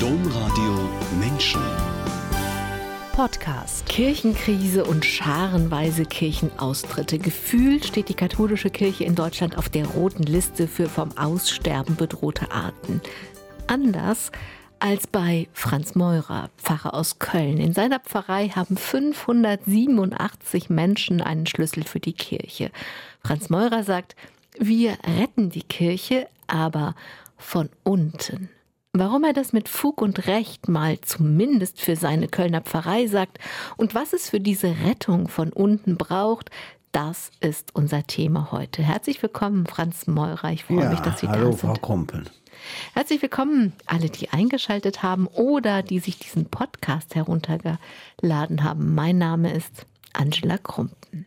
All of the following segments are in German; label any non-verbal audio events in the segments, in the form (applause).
Domradio Menschen. Podcast. Kirchenkrise und scharenweise Kirchenaustritte. Gefühlt steht die katholische Kirche in Deutschland auf der roten Liste für vom Aussterben bedrohte Arten. Anders als bei Franz Meurer, Pfarrer aus Köln. In seiner Pfarrei haben 587 Menschen einen Schlüssel für die Kirche. Franz Meurer sagt, wir retten die Kirche, aber von unten. Warum er das mit Fug und Recht mal zumindest für seine Kölner Pfarrei sagt und was es für diese Rettung von unten braucht, das ist unser Thema heute. Herzlich willkommen, Franz Meurer. Ich freue ja, mich, dass Sie hallo, da sind. Frau Kumpel. Herzlich willkommen, alle, die eingeschaltet haben oder die sich diesen Podcast heruntergeladen haben. Mein Name ist Angela Krumpen.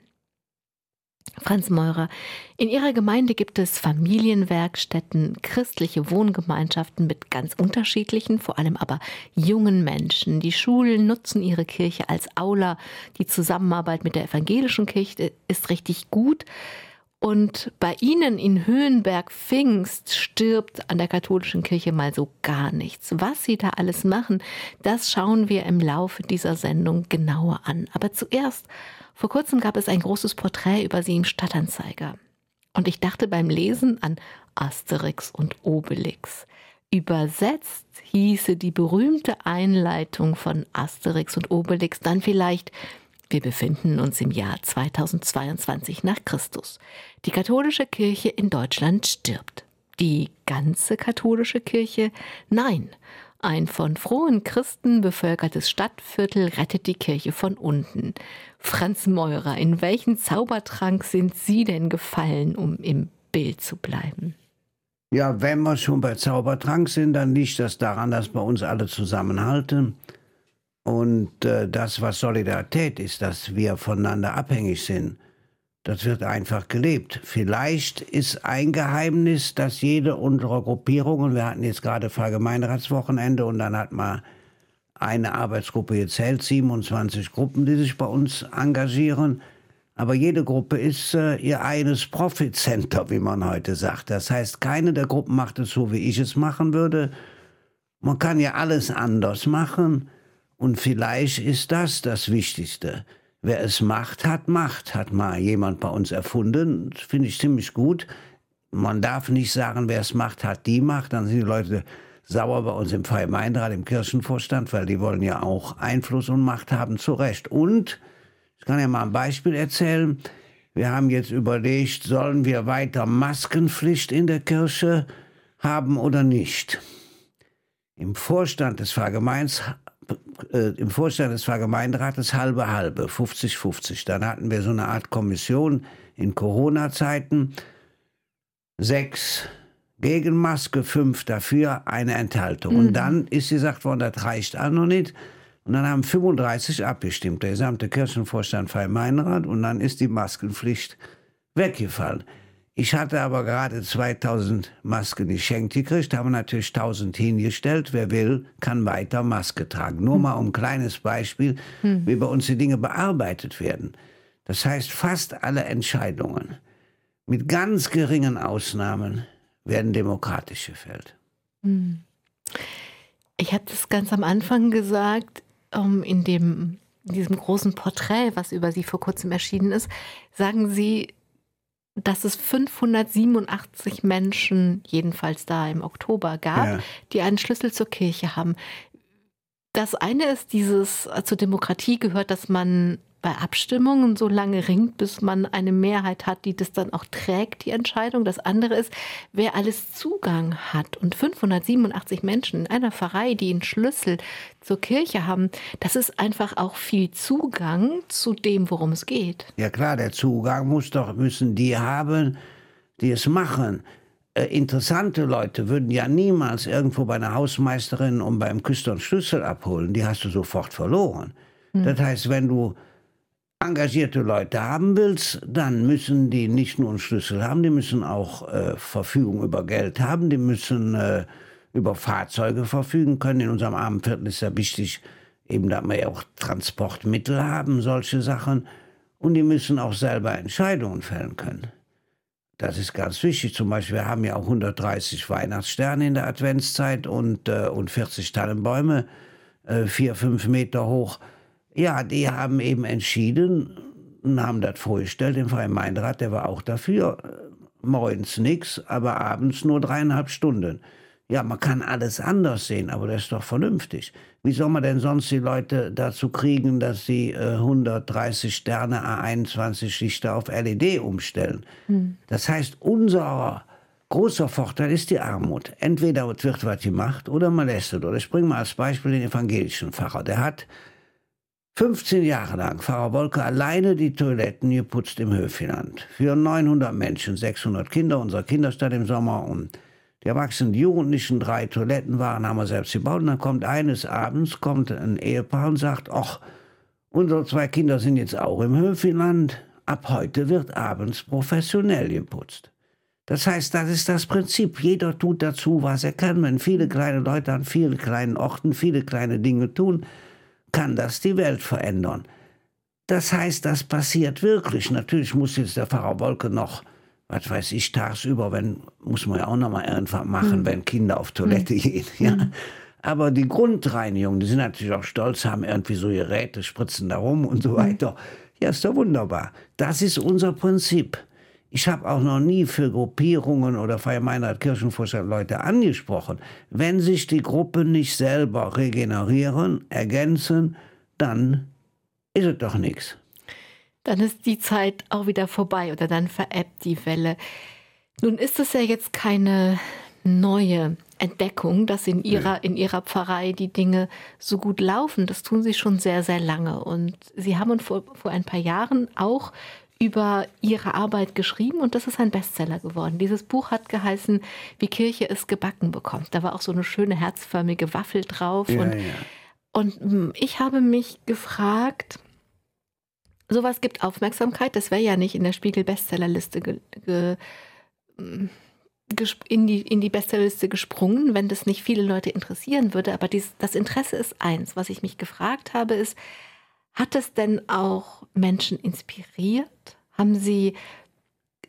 Franz Meurer, in Ihrer Gemeinde gibt es Familienwerkstätten, christliche Wohngemeinschaften mit ganz unterschiedlichen, vor allem aber jungen Menschen. Die Schulen nutzen ihre Kirche als Aula. Die Zusammenarbeit mit der evangelischen Kirche ist richtig gut. Und bei Ihnen in Höhenberg-Pfingst stirbt an der katholischen Kirche mal so gar nichts. Was Sie da alles machen, das schauen wir im Laufe dieser Sendung genauer an. Aber zuerst, vor kurzem gab es ein großes Porträt über Sie im Stadtanzeiger. Und ich dachte beim Lesen an Asterix und Obelix. Übersetzt hieße die berühmte Einleitung von Asterix und Obelix dann vielleicht wir befinden uns im Jahr 2022 nach Christus. Die katholische Kirche in Deutschland stirbt. Die ganze katholische Kirche? Nein. Ein von frohen Christen bevölkertes Stadtviertel rettet die Kirche von unten. Franz Meurer, in welchen Zaubertrank sind Sie denn gefallen, um im Bild zu bleiben? Ja, wenn wir schon bei Zaubertrank sind, dann liegt das daran, dass wir uns alle zusammenhalten. Und äh, das, was Solidarität ist, dass wir voneinander abhängig sind, das wird einfach gelebt. Vielleicht ist ein Geheimnis, dass jede unserer Gruppierungen, wir hatten jetzt gerade Vergemeinderatswochenende und dann hat man eine Arbeitsgruppe gezählt, 27 Gruppen, die sich bei uns engagieren. Aber jede Gruppe ist äh, ihr eines Profit Center, wie man heute sagt. Das heißt, keine der Gruppen macht es so, wie ich es machen würde. Man kann ja alles anders machen. Und vielleicht ist das das Wichtigste. Wer es macht, hat Macht, hat mal jemand bei uns erfunden. Finde ich ziemlich gut. Man darf nicht sagen, wer es macht, hat die Macht. Dann sind die Leute sauer bei uns im Gemeinderat, im Kirchenvorstand, weil die wollen ja auch Einfluss und Macht haben, zu Recht. Und, ich kann ja mal ein Beispiel erzählen. Wir haben jetzt überlegt, sollen wir weiter Maskenpflicht in der Kirche haben oder nicht? Im Vorstand des Pfarrgemeins äh, im Vorstand des Pfarrgemeinderates halbe halbe, 50-50. Dann hatten wir so eine Art Kommission in Corona-Zeiten. Sechs gegen Maske, fünf dafür, eine Enthaltung. Mhm. Und dann ist gesagt worden, das reicht auch noch nicht. Und dann haben 35 abgestimmt, der gesamte Kirchenvorstand Pfarrgemeinderat. Und dann ist die Maskenpflicht weggefallen. Ich hatte aber gerade 2000 Masken geschenkt gekriegt, habe natürlich 1000 hingestellt. Wer will, kann weiter Maske tragen. Nur mal um ein kleines Beispiel, hm. wie bei uns die Dinge bearbeitet werden. Das heißt, fast alle Entscheidungen, mit ganz geringen Ausnahmen, werden demokratisch gefällt. Hm. Ich habe das ganz am Anfang gesagt, um, in, dem, in diesem großen Porträt, was über Sie vor kurzem erschienen ist, sagen Sie, dass es 587 Menschen, jedenfalls da im Oktober, gab, ja. die einen Schlüssel zur Kirche haben. Das eine ist dieses, äh, zur Demokratie gehört, dass man bei Abstimmungen so lange ringt, bis man eine Mehrheit hat, die das dann auch trägt, die Entscheidung. Das andere ist, wer alles Zugang hat. Und 587 Menschen in einer Pfarrei, die einen Schlüssel zur Kirche haben, das ist einfach auch viel Zugang zu dem, worum es geht. Ja klar, der Zugang muss doch, müssen die haben, die es machen. Äh, interessante Leute würden ja niemals irgendwo bei einer Hausmeisterin und beim Küster einen Schlüssel abholen. Die hast du sofort verloren. Hm. Das heißt, wenn du engagierte Leute haben willst, dann müssen die nicht nur einen Schlüssel haben, die müssen auch äh, Verfügung über Geld haben, die müssen äh, über Fahrzeuge verfügen können. In unserem armen Viertel ist ja wichtig, eben, dass wir ja auch Transportmittel haben, solche Sachen. Und die müssen auch selber Entscheidungen fällen können. das ist ganz wichtig. Zum Beispiel, wir haben ja auch 130 Weihnachtssterne in der Adventszeit und, äh, und 40 Tannenbäume, äh, vier, fünf Meter hoch. Ja, die haben eben entschieden und haben das vorgestellt, den Freien Gemeinderat, der war auch dafür. Morgens nichts, aber abends nur dreieinhalb Stunden. Ja, man kann alles anders sehen, aber das ist doch vernünftig. Wie soll man denn sonst die Leute dazu kriegen, dass sie äh, 130 Sterne A21 Lichter auf LED umstellen? Hm. Das heißt, unser großer Vorteil ist die Armut. Entweder wird was gemacht oder man lässt es. Oder ich bringe mal als Beispiel den evangelischen Pfarrer. Der hat 15 Jahre lang Pfarrer Wolke alleine die Toiletten geputzt im Höfenland. Für 900 Menschen, 600 Kinder, unser Kinderstadt im Sommer und die Erwachsenen, Jugendlichen, drei Toiletten waren, haben wir selbst gebaut. Und dann kommt eines Abends kommt ein Ehepaar und sagt, ach, unsere zwei Kinder sind jetzt auch im Höfenland. Ab heute wird abends professionell geputzt. Das heißt, das ist das Prinzip. Jeder tut dazu, was er kann. Wenn viele kleine Leute an vielen kleinen Orten viele kleine Dinge tun, kann das die Welt verändern. Das heißt, das passiert wirklich. Natürlich muss jetzt der Pfarrer Wolke noch was weiß ich, tagsüber, wenn, muss man ja auch noch mal irgendwann machen, mhm. wenn Kinder auf Toilette mhm. gehen. Ja. Mhm. Aber die Grundreinigung, die sind natürlich auch stolz, haben irgendwie so Geräte, spritzen da rum und so weiter. Ja, ist doch wunderbar. Das ist unser Prinzip. Ich habe auch noch nie für Gruppierungen oder Vergemeinert Kirchenvorstand Leute angesprochen. Wenn sich die Gruppen nicht selber regenerieren, ergänzen, dann ist es doch nichts dann ist die Zeit auch wieder vorbei oder dann verebbt die Welle. Nun ist es ja jetzt keine neue Entdeckung, dass in ihrer, in ihrer Pfarrei die Dinge so gut laufen. Das tun sie schon sehr, sehr lange. Und sie haben vor, vor ein paar Jahren auch über ihre Arbeit geschrieben und das ist ein Bestseller geworden. Dieses Buch hat geheißen, wie Kirche es gebacken bekommt. Da war auch so eine schöne herzförmige Waffel drauf. Ja, und, ja. und hm, ich habe mich gefragt, sowas gibt Aufmerksamkeit. Das wäre ja nicht in der Spiegel-Bestsellerliste ge, ge, mm, in die, in die Bestsellerliste gesprungen, wenn das nicht viele Leute interessieren würde. Aber dies, das Interesse ist eins. Was ich mich gefragt habe, ist, hat es denn auch Menschen inspiriert? Haben sie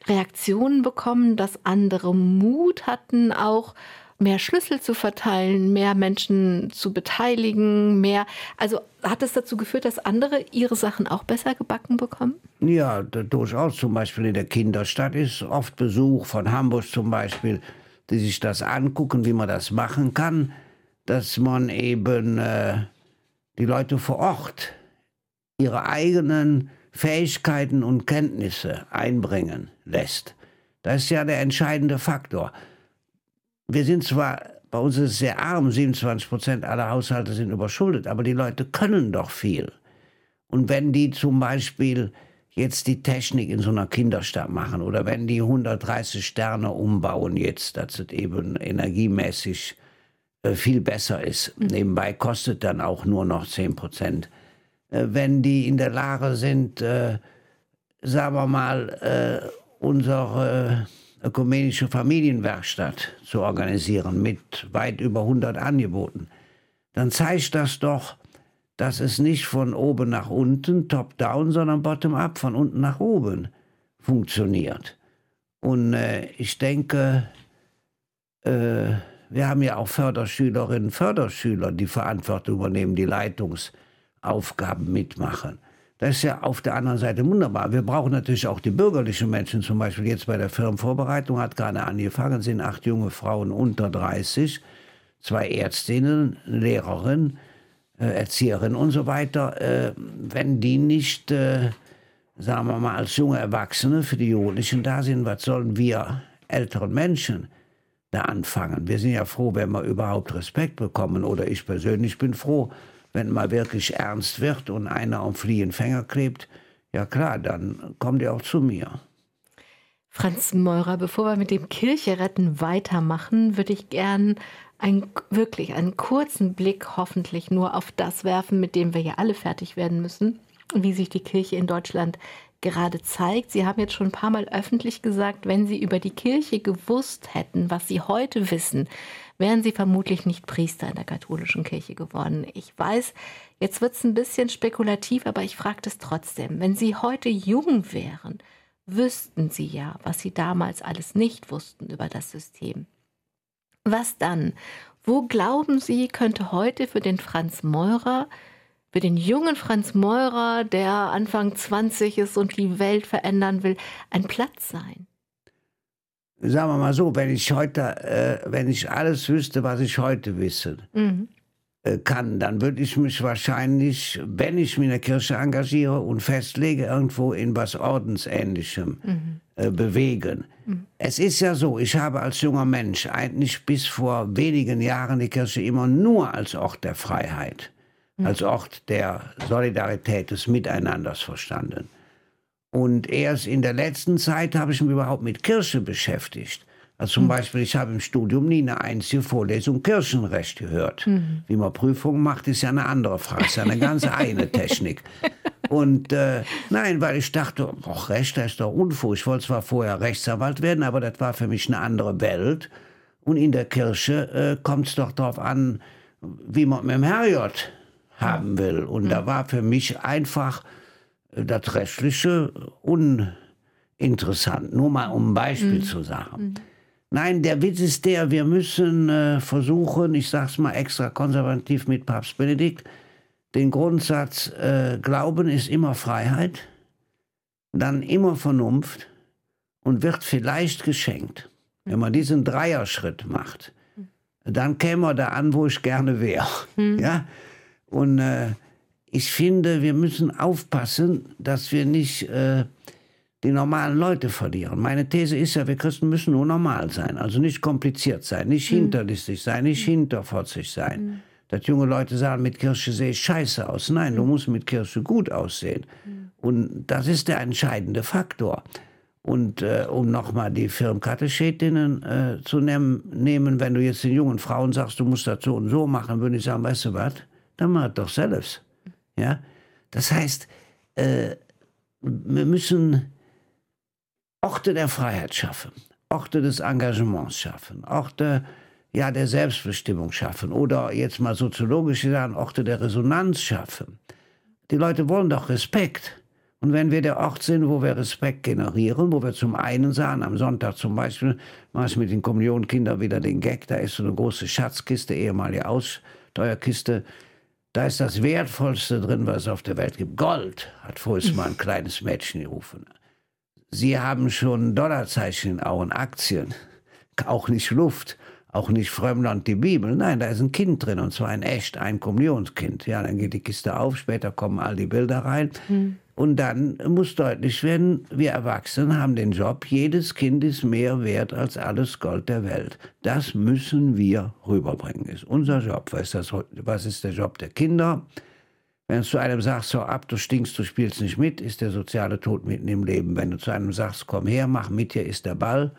Reaktionen bekommen, dass andere Mut hatten, auch mehr Schlüssel zu verteilen, mehr Menschen zu beteiligen, mehr. Also hat es dazu geführt, dass andere ihre Sachen auch besser gebacken bekommen? Ja, durchaus. Zum Beispiel in der Kinderstadt ist oft Besuch von Hamburg zum Beispiel, die sich das angucken, wie man das machen kann, dass man eben äh, die Leute vor Ort ihre eigenen Fähigkeiten und Kenntnisse einbringen lässt. Das ist ja der entscheidende Faktor wir sind zwar, bei uns ist es sehr arm, 27 Prozent aller Haushalte sind überschuldet, aber die Leute können doch viel. Und wenn die zum Beispiel jetzt die Technik in so einer Kinderstadt machen oder wenn die 130 Sterne umbauen jetzt, dass es eben energiemäßig äh, viel besser ist. Mhm. Nebenbei kostet dann auch nur noch 10 Prozent. Äh, wenn die in der Lage sind, äh, sagen wir mal, äh, unsere ökumenische Familienwerkstatt zu organisieren mit weit über 100 Angeboten, dann zeigt das doch, dass es nicht von oben nach unten, top-down, sondern bottom-up, von unten nach oben funktioniert. Und äh, ich denke, äh, wir haben ja auch Förderschülerinnen, Förderschüler, die Verantwortung übernehmen, die Leitungsaufgaben mitmachen. Das ist ja auf der anderen Seite wunderbar. Wir brauchen natürlich auch die bürgerlichen Menschen. Zum Beispiel jetzt bei der Firmenvorbereitung hat gerade angefangen, sind acht junge Frauen unter 30, zwei Ärztinnen, Lehrerin, äh, Erzieherin und so weiter. Äh, wenn die nicht, äh, sagen wir mal, als junge Erwachsene für die Jugendlichen da sind, was sollen wir älteren Menschen da anfangen? Wir sind ja froh, wenn wir überhaupt Respekt bekommen. Oder ich persönlich bin froh, wenn mal wirklich ernst wird und einer am Fliegenfänger klebt, ja klar, dann kommt er auch zu mir. Franz Meurer, bevor wir mit dem Kirche retten weitermachen, würde ich gern ein, wirklich einen kurzen Blick hoffentlich nur auf das werfen, mit dem wir ja alle fertig werden müssen, wie sich die Kirche in Deutschland gerade zeigt. Sie haben jetzt schon ein paar Mal öffentlich gesagt, wenn Sie über die Kirche gewusst hätten, was Sie heute wissen, wären Sie vermutlich nicht Priester in der katholischen Kirche geworden. Ich weiß, jetzt wird es ein bisschen spekulativ, aber ich frage das trotzdem. Wenn Sie heute jung wären, wüssten sie ja, was sie damals alles nicht wussten über das System. Was dann? Wo glauben Sie, könnte heute für den Franz Meurer, für den jungen Franz Meurer, der Anfang 20 ist und die Welt verändern will, ein Platz sein? Sagen wir mal so, wenn ich heute, äh, wenn ich alles wüsste, was ich heute wisse, mhm. äh, kann, dann würde ich mich wahrscheinlich, wenn ich mich in der Kirche engagiere und festlege, irgendwo in was Ordensähnlichem mhm. äh, bewegen. Mhm. Es ist ja so, ich habe als junger Mensch eigentlich bis vor wenigen Jahren die Kirche immer nur als Ort der Freiheit, mhm. als Ort der Solidarität, des Miteinanders verstanden. Und erst in der letzten Zeit habe ich mich überhaupt mit Kirche beschäftigt. Also zum mhm. Beispiel, ich habe im Studium nie eine einzige Vorlesung Kirchenrecht gehört. Mhm. Wie man Prüfungen macht, ist ja eine andere Frage, ist ja eine ganz (laughs) eigene Technik. Und äh, nein, weil ich dachte, oh, Recht ist doch Unfug. Ich wollte zwar vorher Rechtsanwalt werden, aber das war für mich eine andere Welt. Und in der Kirche äh, kommt es doch darauf an, wie man mit dem Herrgott haben will. Und mhm. da war für mich einfach das Rechtliche uninteressant. Nur mal um ein Beispiel mhm. zu sagen. Mhm. Nein, der Witz ist der, wir müssen äh, versuchen, ich sage es mal extra konservativ mit Papst Benedikt, den Grundsatz, äh, Glauben ist immer Freiheit, dann immer Vernunft und wird vielleicht geschenkt. Wenn man diesen Dreierschritt macht, dann käme man da an, wo ich gerne wäre. Mhm. (laughs) Ja? Und äh, ich finde, wir müssen aufpassen, dass wir nicht äh, die normalen Leute verlieren. Meine These ist ja, wir Christen müssen nur normal sein, also nicht kompliziert sein, nicht mhm. hinterlistig sein, nicht mhm. hinterfotzig sein. Mhm dass junge Leute sagen, mit Kirche sehe ich scheiße aus. Nein, du musst mit Kirche gut aussehen. Und das ist der entscheidende Faktor. Und äh, um nochmal die Firmenkatechetinnen äh, zu nehm, nehmen, wenn du jetzt den jungen Frauen sagst, du musst das so und so machen, würde ich sagen, weißt du was, dann mach doch selbst. Ja? Das heißt, äh, wir müssen Orte der Freiheit schaffen, Orte des Engagements schaffen, Orte ja, der Selbstbestimmung schaffen oder jetzt mal soziologisch sagen, Orte der Resonanz schaffen. Die Leute wollen doch Respekt. Und wenn wir der Ort sind, wo wir Respekt generieren, wo wir zum einen sagen, am Sonntag zum Beispiel, mache ich mit den Kommunionkindern wieder den Gag, da ist so eine große Schatzkiste, ehemalige Aussteuerkiste, da ist das Wertvollste drin, was es auf der Welt gibt. Gold, hat vorhin mal ein kleines Mädchen gerufen. Sie haben schon Dollarzeichen in Augen, Aktien, auch nicht Luft auch nicht Frömmland die Bibel. Nein, da ist ein Kind drin und zwar ein echt, ein Kommunionskind. Ja, dann geht die Kiste auf, später kommen all die Bilder rein. Mhm. Und dann muss deutlich werden, wir Erwachsenen haben den Job, jedes Kind ist mehr wert als alles Gold der Welt. Das müssen wir rüberbringen, ist unser Job. Was ist, das, was ist der Job der Kinder? Wenn du zu einem sagst, hau ab, du stinkst, du spielst nicht mit, ist der soziale Tod mitten im Leben. Wenn du zu einem sagst, komm her, mach mit, hier ist der Ball,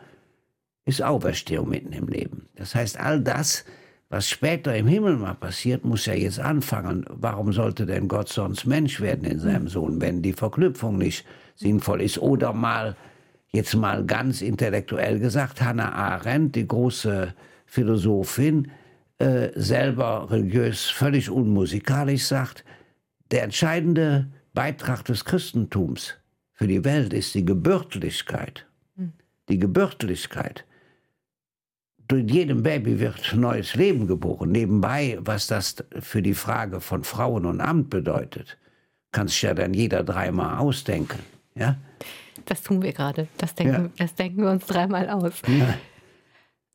ist Auferstehung mitten im Leben. Das heißt, all das, was später im Himmel mal passiert, muss ja jetzt anfangen. Warum sollte denn Gott sonst Mensch werden in seinem Sohn, wenn die Verknüpfung nicht sinnvoll ist? Oder mal, jetzt mal ganz intellektuell gesagt, Hannah Arendt, die große Philosophin, äh, selber religiös völlig unmusikalisch sagt, der entscheidende Beitrag des Christentums für die Welt ist die Gebürtlichkeit. Hm. Die Gebürtlichkeit in jedem Baby wird neues Leben geboren. Nebenbei, was das für die Frage von Frauen und Amt bedeutet, kann sich ja dann jeder dreimal ausdenken. Ja? Das tun wir gerade. Das denken, ja. das denken wir uns dreimal aus. Ja.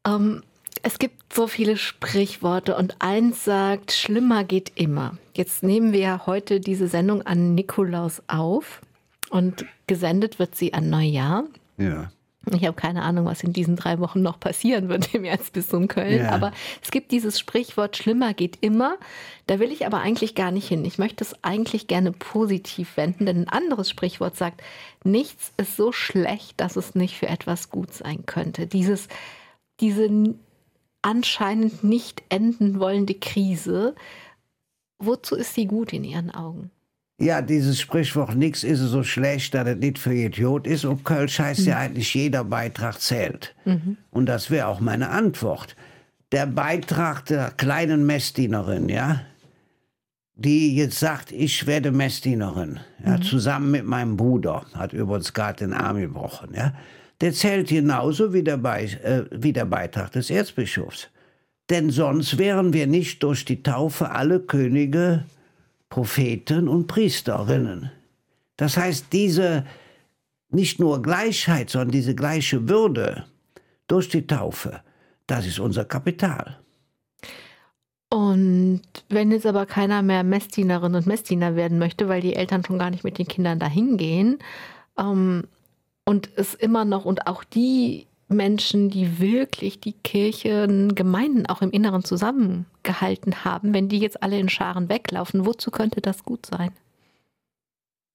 Ähm, es gibt so viele Sprichworte und eins sagt, schlimmer geht immer. Jetzt nehmen wir heute diese Sendung an Nikolaus auf und gesendet wird sie an Neujahr. Ja. Ich habe keine Ahnung, was in diesen drei Wochen noch passieren wird im Erzbistum Köln. Ja. Aber es gibt dieses Sprichwort, schlimmer geht immer. Da will ich aber eigentlich gar nicht hin. Ich möchte es eigentlich gerne positiv wenden, denn ein anderes Sprichwort sagt, nichts ist so schlecht, dass es nicht für etwas gut sein könnte. Dieses, diese anscheinend nicht enden wollende Krise, wozu ist sie gut in Ihren Augen? Ja, dieses Sprichwort, nix ist so schlecht, dass es nicht für Idiot ist. Und Kölsch heißt mhm. ja eigentlich, jeder Beitrag zählt. Mhm. Und das wäre auch meine Antwort. Der Beitrag der kleinen Messdienerin, ja, die jetzt sagt, ich werde Messdienerin, ja, mhm. zusammen mit meinem Bruder, hat übrigens gerade den Arm gebrochen, ja, der zählt genauso wie der, Be äh, wie der Beitrag des Erzbischofs. Denn sonst wären wir nicht durch die Taufe alle Könige, Propheten und Priesterinnen. Das heißt, diese nicht nur Gleichheit, sondern diese gleiche Würde durch die Taufe, das ist unser Kapital. Und wenn jetzt aber keiner mehr Messdienerin und Messdiener werden möchte, weil die Eltern schon gar nicht mit den Kindern dahin gehen, ähm, und es immer noch und auch die Menschen, die wirklich die Kirchengemeinden auch im Inneren zusammengehalten haben, wenn die jetzt alle in Scharen weglaufen, wozu könnte das gut sein?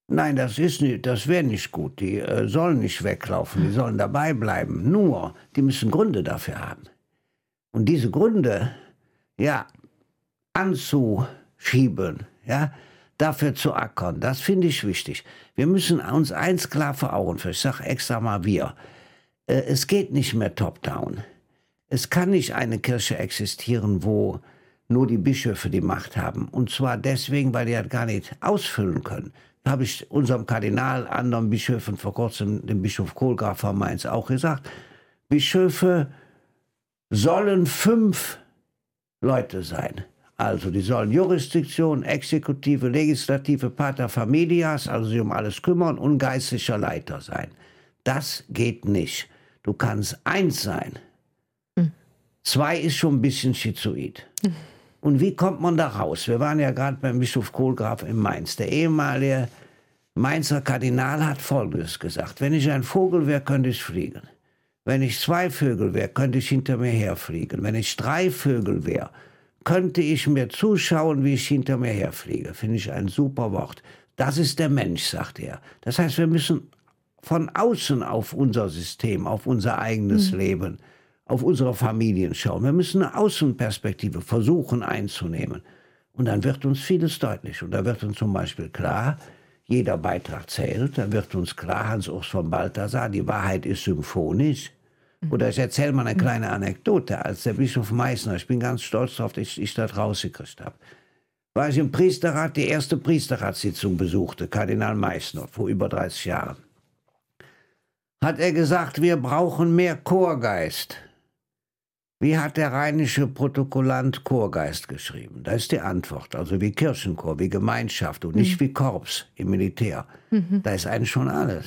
Nein, das ist nicht, das wäre nicht gut. Die äh, sollen nicht weglaufen, die sollen dabei bleiben. Nur, die müssen Gründe dafür haben. Und diese Gründe, ja, anzuschieben, ja, dafür zu ackern, das finde ich wichtig. Wir müssen uns eins klar vor Augen führen. Ich sage extra mal wir. Äh, es geht nicht mehr top-down. Es kann nicht eine Kirche existieren, wo nur die Bischöfe die Macht haben. Und zwar deswegen, weil die das gar nicht ausfüllen können. Da habe ich unserem Kardinal, anderen Bischöfen, vor kurzem dem Bischof Kohlgraf von Mainz auch gesagt, Bischöfe sollen fünf Leute sein. Also die sollen Jurisdiktion, Exekutive, Legislative, Pater Familias, also sich um alles kümmern und geistlicher Leiter sein. Das geht nicht. Du kannst eins sein. Mhm. Zwei ist schon ein bisschen schizoid. Mhm. Und wie kommt man da raus? Wir waren ja gerade beim Bischof Kohlgraf in Mainz. Der ehemalige Mainzer Kardinal hat Folgendes gesagt. Wenn ich ein Vogel wäre, könnte ich fliegen. Wenn ich zwei Vögel wäre, könnte ich hinter mir herfliegen. Wenn ich drei Vögel wäre, könnte ich mir zuschauen, wie ich hinter mir herfliege. Finde ich ein super Wort. Das ist der Mensch, sagt er. Das heißt, wir müssen von außen auf unser System, auf unser eigenes mhm. Leben, auf unsere Familien schauen. Wir müssen eine Außenperspektive versuchen einzunehmen. Und dann wird uns vieles deutlich. Und da wird uns zum Beispiel klar, jeder Beitrag zählt. Dann wird uns klar, Hans-Urs von Balthasar, die Wahrheit ist symphonisch. Oder ich erzähle mal eine kleine Anekdote. Als der Bischof Meißner, ich bin ganz stolz darauf, dass ich das rausgekriegt habe, war ich im Priesterrat, die erste Priesterratssitzung besuchte, Kardinal Meißner, vor über 30 Jahren. Hat er gesagt, wir brauchen mehr Chorgeist. Wie hat der rheinische Protokollant Chorgeist geschrieben? Da ist die Antwort. Also wie Kirchenchor, wie Gemeinschaft und nicht mhm. wie Korps im Militär. Mhm. Da ist eigentlich schon alles.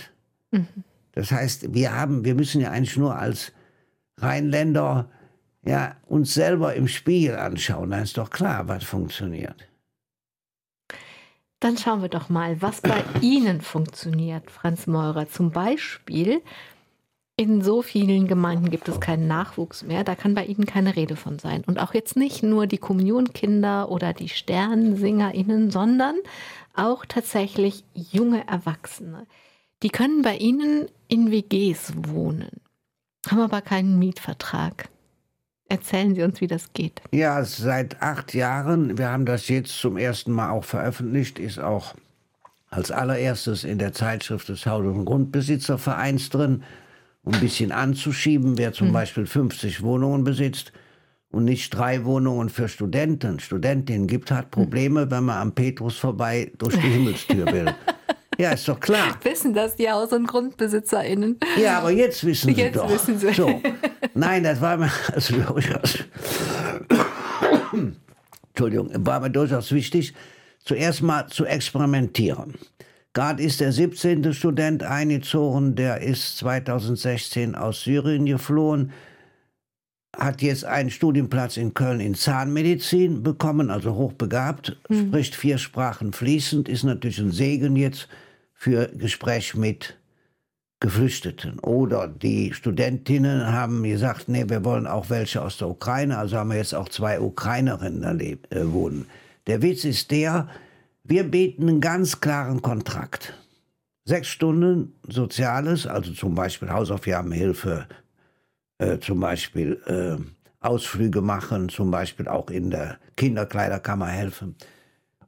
Mhm. Das heißt, wir haben, wir müssen ja eigentlich nur als Rheinländer ja, uns selber im Spiegel anschauen. Dann ist doch klar, was funktioniert. Dann schauen wir doch mal, was bei (clears throat) Ihnen funktioniert, Franz Meurer. Zum Beispiel, in so vielen Gemeinden gibt es keinen Nachwuchs mehr. Da kann bei Ihnen keine Rede von sein. Und auch jetzt nicht nur die Kommunionkinder oder die SternsingerInnen, sondern auch tatsächlich junge Erwachsene. Die können bei Ihnen in WGs wohnen, haben aber keinen Mietvertrag. Erzählen Sie uns, wie das geht. Ja, seit acht Jahren. Wir haben das jetzt zum ersten Mal auch veröffentlicht, ist auch als allererstes in der Zeitschrift des Haus- und Grundbesitzervereins drin, um ein bisschen anzuschieben, wer zum hm. Beispiel 50 Wohnungen besitzt und nicht drei Wohnungen für Studenten, Studentinnen gibt, hat Probleme, wenn man am Petrus vorbei durch die (laughs) Himmelstür will. Ja, ist doch klar. (laughs) Wissen das die Haus- und GrundbesitzerInnen? Ja, aber jetzt wissen sie jetzt doch. Wissen sie. So. (laughs) Nein, das war mir (laughs) also durchaus. (coughs) Entschuldigung, war mir durchaus wichtig, zuerst mal zu experimentieren. Gerade ist der 17. Student eingezogen, der ist 2016 aus Syrien geflohen, hat jetzt einen Studienplatz in Köln in Zahnmedizin bekommen, also hochbegabt, mhm. spricht vier Sprachen fließend, ist natürlich ein Segen jetzt für Gespräch mit Geflüchteten. Oder die Studentinnen haben gesagt, nee, wir wollen auch welche aus der Ukraine, also haben wir jetzt auch zwei Ukrainerinnen erlebt, äh, wohnen. Der Witz ist der, wir bieten einen ganz klaren Kontrakt. Sechs Stunden Soziales, also zum Beispiel Hausaufgabenhilfe, äh, zum Beispiel äh, Ausflüge machen, zum Beispiel auch in der Kinderkleiderkammer helfen.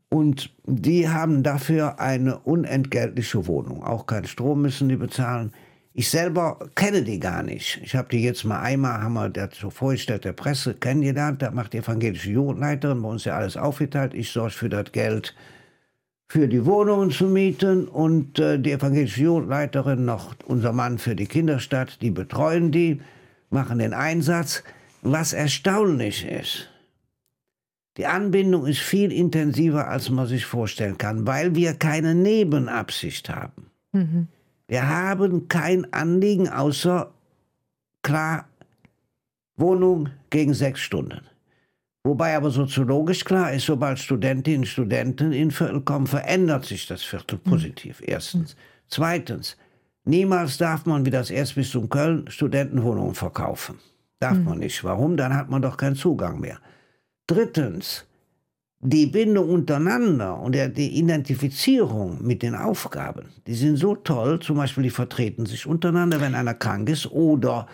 Und die haben dafür eine unentgeltliche Wohnung. Auch keinen Strom müssen die bezahlen. Ich selber kenne die gar nicht. Ich habe die jetzt mal einmal, haben wir dazu vorgestellt, der Presse kennengelernt. Da macht die evangelische Jugendleiterin bei uns ja alles aufgeteilt. Ich sorge für das Geld für die Wohnungen zu mieten und äh, die evangelische Jugendleiterin noch unser Mann für die Kinderstadt, die betreuen die, machen den Einsatz. Was erstaunlich ist, die Anbindung ist viel intensiver, als man sich vorstellen kann, weil wir keine Nebenabsicht haben. Mhm. Wir haben kein Anliegen außer klar Wohnung gegen sechs Stunden. Wobei aber soziologisch klar ist, sobald Studentinnen und Studenten in Viertel kommen, verändert sich das Viertel positiv. Erstens. Zweitens, niemals darf man wie das Erzbistum Köln Studentenwohnungen verkaufen. Darf man nicht. Warum? Dann hat man doch keinen Zugang mehr. Drittens, die Bindung untereinander und die Identifizierung mit den Aufgaben, die sind so toll, zum Beispiel die vertreten sich untereinander, wenn einer krank ist oder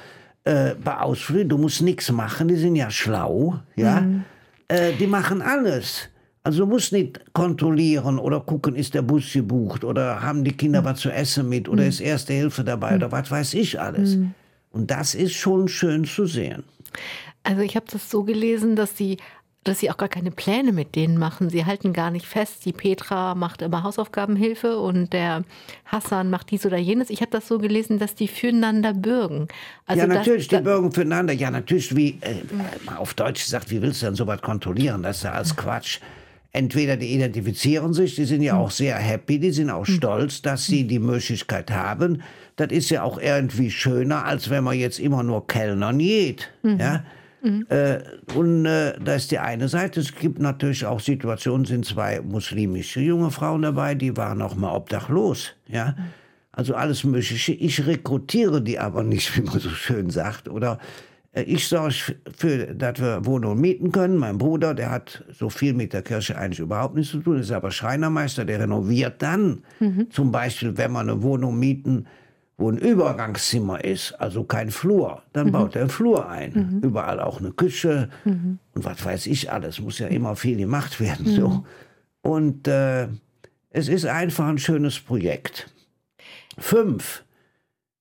äh, bei Ausflügen, du musst nichts machen, die sind ja schlau, ja, mhm. äh, die machen alles. Also du musst nicht kontrollieren oder gucken, ist der Bus gebucht oder haben die Kinder mhm. was zu essen mit oder mhm. ist Erste Hilfe dabei mhm. oder was weiß ich alles. Mhm. Und das ist schon schön zu sehen. Also ich habe das so gelesen, dass sie dass sie auch gar keine Pläne mit denen machen. Sie halten gar nicht fest. Die Petra macht immer Hausaufgabenhilfe und der Hassan macht dies oder jenes. Ich habe das so gelesen, dass die füreinander bürgen. Also ja, natürlich, das, die bürgen füreinander. Ja, natürlich, wie äh, mal auf Deutsch gesagt, wie willst du denn so was kontrollieren? Das ist ja alles Quatsch. Entweder die identifizieren sich, die sind ja auch sehr happy, die sind auch stolz, dass sie die Möglichkeit haben. Das ist ja auch irgendwie schöner, als wenn man jetzt immer nur Kellnern geht. Mhm. Ja? Mhm. Äh, und äh, da ist die eine Seite. Es gibt natürlich auch Situationen, sind zwei muslimische junge Frauen dabei, die waren auch mal obdachlos. Ja? Also alles Mögliche. Ich rekrutiere die aber nicht, (laughs) wie man so schön sagt. Oder äh, ich sorge für, dass wir Wohnungen mieten können. Mein Bruder, der hat so viel mit der Kirche eigentlich überhaupt nichts zu tun, ist aber Schreinermeister, der renoviert dann. Mhm. Zum Beispiel, wenn wir eine Wohnung mieten, wo ein Übergangszimmer ist, also kein Flur, dann mhm. baut er einen Flur ein. Mhm. Überall auch eine Küche mhm. und was weiß ich alles. Muss ja immer viel gemacht werden. So. Mhm. Und äh, es ist einfach ein schönes Projekt. Fünf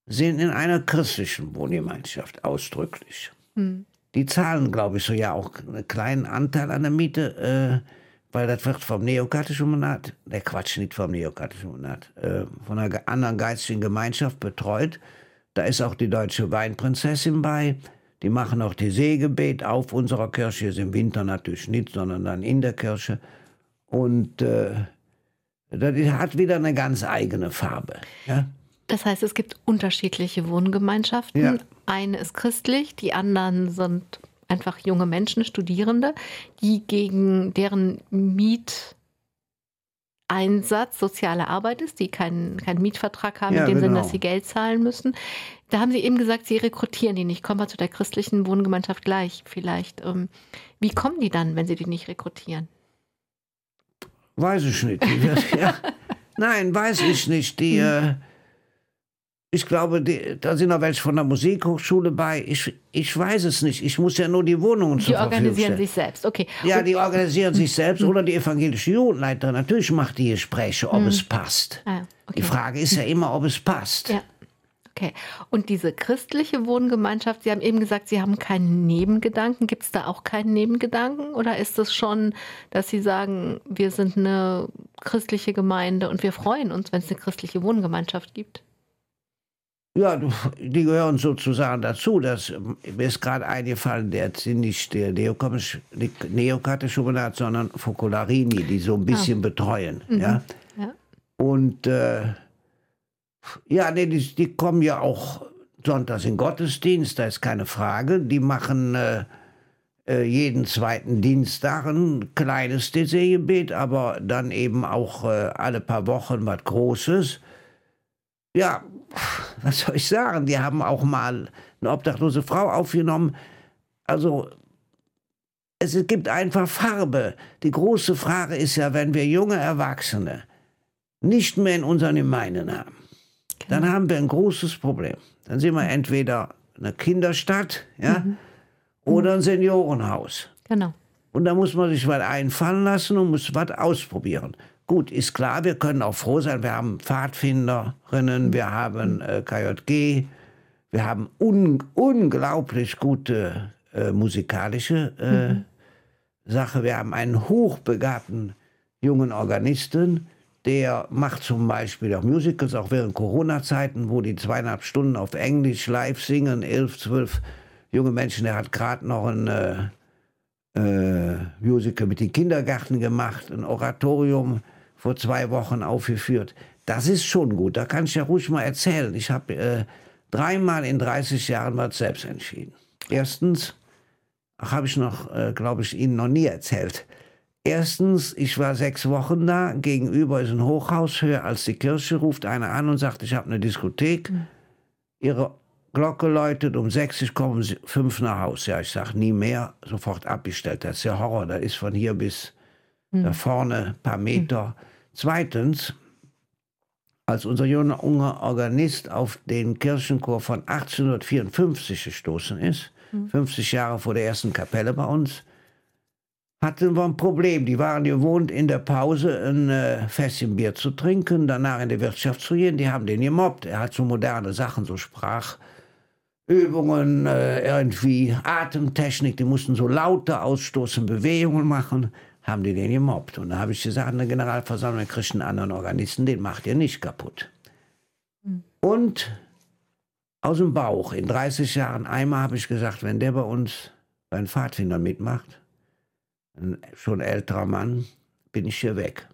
sind in einer christlichen Wohngemeinschaft ausdrücklich. Mhm. Die zahlen, glaube ich, so ja auch einen kleinen Anteil an der Miete. Äh, weil das wird vom neokatholischen Monat, der Quatsch nicht vom neokatholischen Monat, äh, von einer anderen geistigen Gemeinschaft betreut. Da ist auch die deutsche Weinprinzessin bei. Die machen auch die Seegebet auf unserer Kirche, ist im Winter natürlich nicht, sondern dann in der Kirche. Und äh, das hat wieder eine ganz eigene Farbe. Ja? Das heißt, es gibt unterschiedliche Wohngemeinschaften. Ja. Eine ist christlich, die anderen sind einfach junge Menschen, Studierende, die gegen deren Mieteinsatz soziale Arbeit ist, die keinen, keinen Mietvertrag haben, ja, in dem genau. Sinne, dass sie Geld zahlen müssen. Da haben Sie eben gesagt, Sie rekrutieren die nicht. Kommen wir zu der christlichen Wohngemeinschaft gleich vielleicht. Ähm, wie kommen die dann, wenn Sie die nicht rekrutieren? Weiß ich nicht. (laughs) ja. Nein, weiß ich nicht. Die, äh, (laughs) ich glaube, die, da sind noch welche von der Musikhochschule bei. Ich, ich weiß es nicht. Ich muss ja nur die Wohnungen zur Verfügung stellen. Die organisieren sich selbst, okay. Ja, die organisieren sich selbst oder die evangelische Jugendleiterin. Natürlich macht die Gespräche, ob hm. es passt. Ah, okay. Die Frage ist ja immer, ob es passt. Ja. Okay. Und diese christliche Wohngemeinschaft, Sie haben eben gesagt, Sie haben keinen Nebengedanken. Gibt es da auch keinen Nebengedanken? Oder ist es schon, dass Sie sagen, wir sind eine christliche Gemeinde und wir freuen uns, wenn es eine christliche Wohngemeinschaft gibt? Ja, die gehören sozusagen dazu. Das, mir ist gerade eingefallen, der sind nicht der Neokateschumanat, sondern Focolarini, die so ein bisschen ah. betreuen. Mhm. Ja? ja? Und äh, ja, nee, die, die, kommen ja auch sonntags in Gottesdienst, da ist keine Frage. Die machen äh, äh jeden zweiten Dienstag ein kleines DC-Gebet, aber dann eben auch äh, alle paar Wochen was Großes. Ja, was soll ich sagen, die haben auch mal eine obdachlose Frau aufgenommen. Also es gibt einfach Farbe. Die große Frage ist ja, wenn wir junge Erwachsene nicht mehr in unseren Gemeinden haben, genau. dann haben wir ein großes Problem. Dann sind wir entweder eine Kinderstadt ja, mhm. oder ein Seniorenhaus. Genau. Und da muss man sich was einfallen lassen und muss was ausprobieren. Gut, ist klar, wir können auch froh sein. Wir haben Pfadfinderinnen, wir haben äh, KJG, wir haben un unglaublich gute äh, musikalische äh, mhm. Sache. Wir haben einen hochbegabten jungen Organisten, der macht zum Beispiel auch Musicals, auch während Corona-Zeiten, wo die zweieinhalb Stunden auf Englisch live singen, elf, zwölf junge Menschen. Der hat gerade noch ein äh, äh, Musical mit den Kindergärten gemacht, ein Oratorium vor zwei Wochen aufgeführt. Das ist schon gut, da kann ich ja ruhig mal erzählen. Ich habe äh, dreimal in 30 Jahren was selbst entschieden. Erstens, habe ich noch, äh, glaube ich, Ihnen noch nie erzählt. Erstens, ich war sechs Wochen da, gegenüber ist ein Hochhaus höher als die Kirche, ruft einer an und sagt, ich habe eine Diskothek. Mhm. Ihre Glocke läutet, um sechs, ich komme um fünf nach Haus. Ja, ich sage, nie mehr, sofort abgestellt. Das ist ja Horror, das ist von hier bis mhm. da vorne ein paar Meter. Mhm. Zweitens, als unser junger Organist auf den Kirchenchor von 1854 gestoßen ist, 50 mhm. Jahre vor der ersten Kapelle bei uns, hatten wir ein Problem. Die waren gewohnt, in der Pause ein äh, Fässchen Bier zu trinken, danach in die Wirtschaft zu gehen. Die haben den gemobbt. Er hat so moderne Sachen, so Sprachübungen, äh, irgendwie Atemtechnik. Die mussten so lauter ausstoßen, Bewegungen machen. Haben die den gemobbt. Und da habe ich gesagt, eine Generalversammlung kriegt einen anderen Organisten, den macht ihr nicht kaputt. Mhm. Und aus dem Bauch, in 30 Jahren einmal habe ich gesagt, wenn der bei uns bei den Pfadfindern mitmacht, ein schon älterer Mann, bin ich hier weg.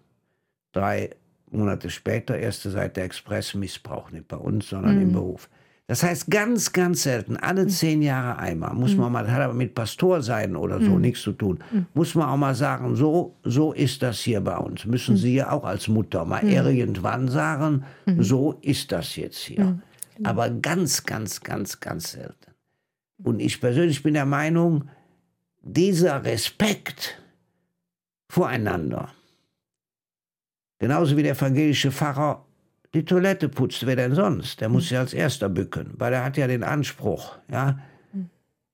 Drei Monate später, erste Seite Express, Missbrauch nicht bei uns, sondern mhm. im Beruf. Das heißt ganz, ganz selten, alle mhm. zehn Jahre einmal, muss mhm. man mal, hat aber mit Pastor sein oder so mhm. nichts zu tun, mhm. muss man auch mal sagen, so, so ist das hier bei uns. Müssen Sie ja auch als Mutter mal irgendwann sagen, so ist das jetzt hier. Aber ganz, ganz, ganz, ganz selten. Und ich persönlich bin der Meinung, dieser Respekt voreinander, genauso wie der evangelische Pfarrer die Toilette putzt, wer denn sonst? Der muss sich als erster bücken, weil er hat ja den Anspruch, ja,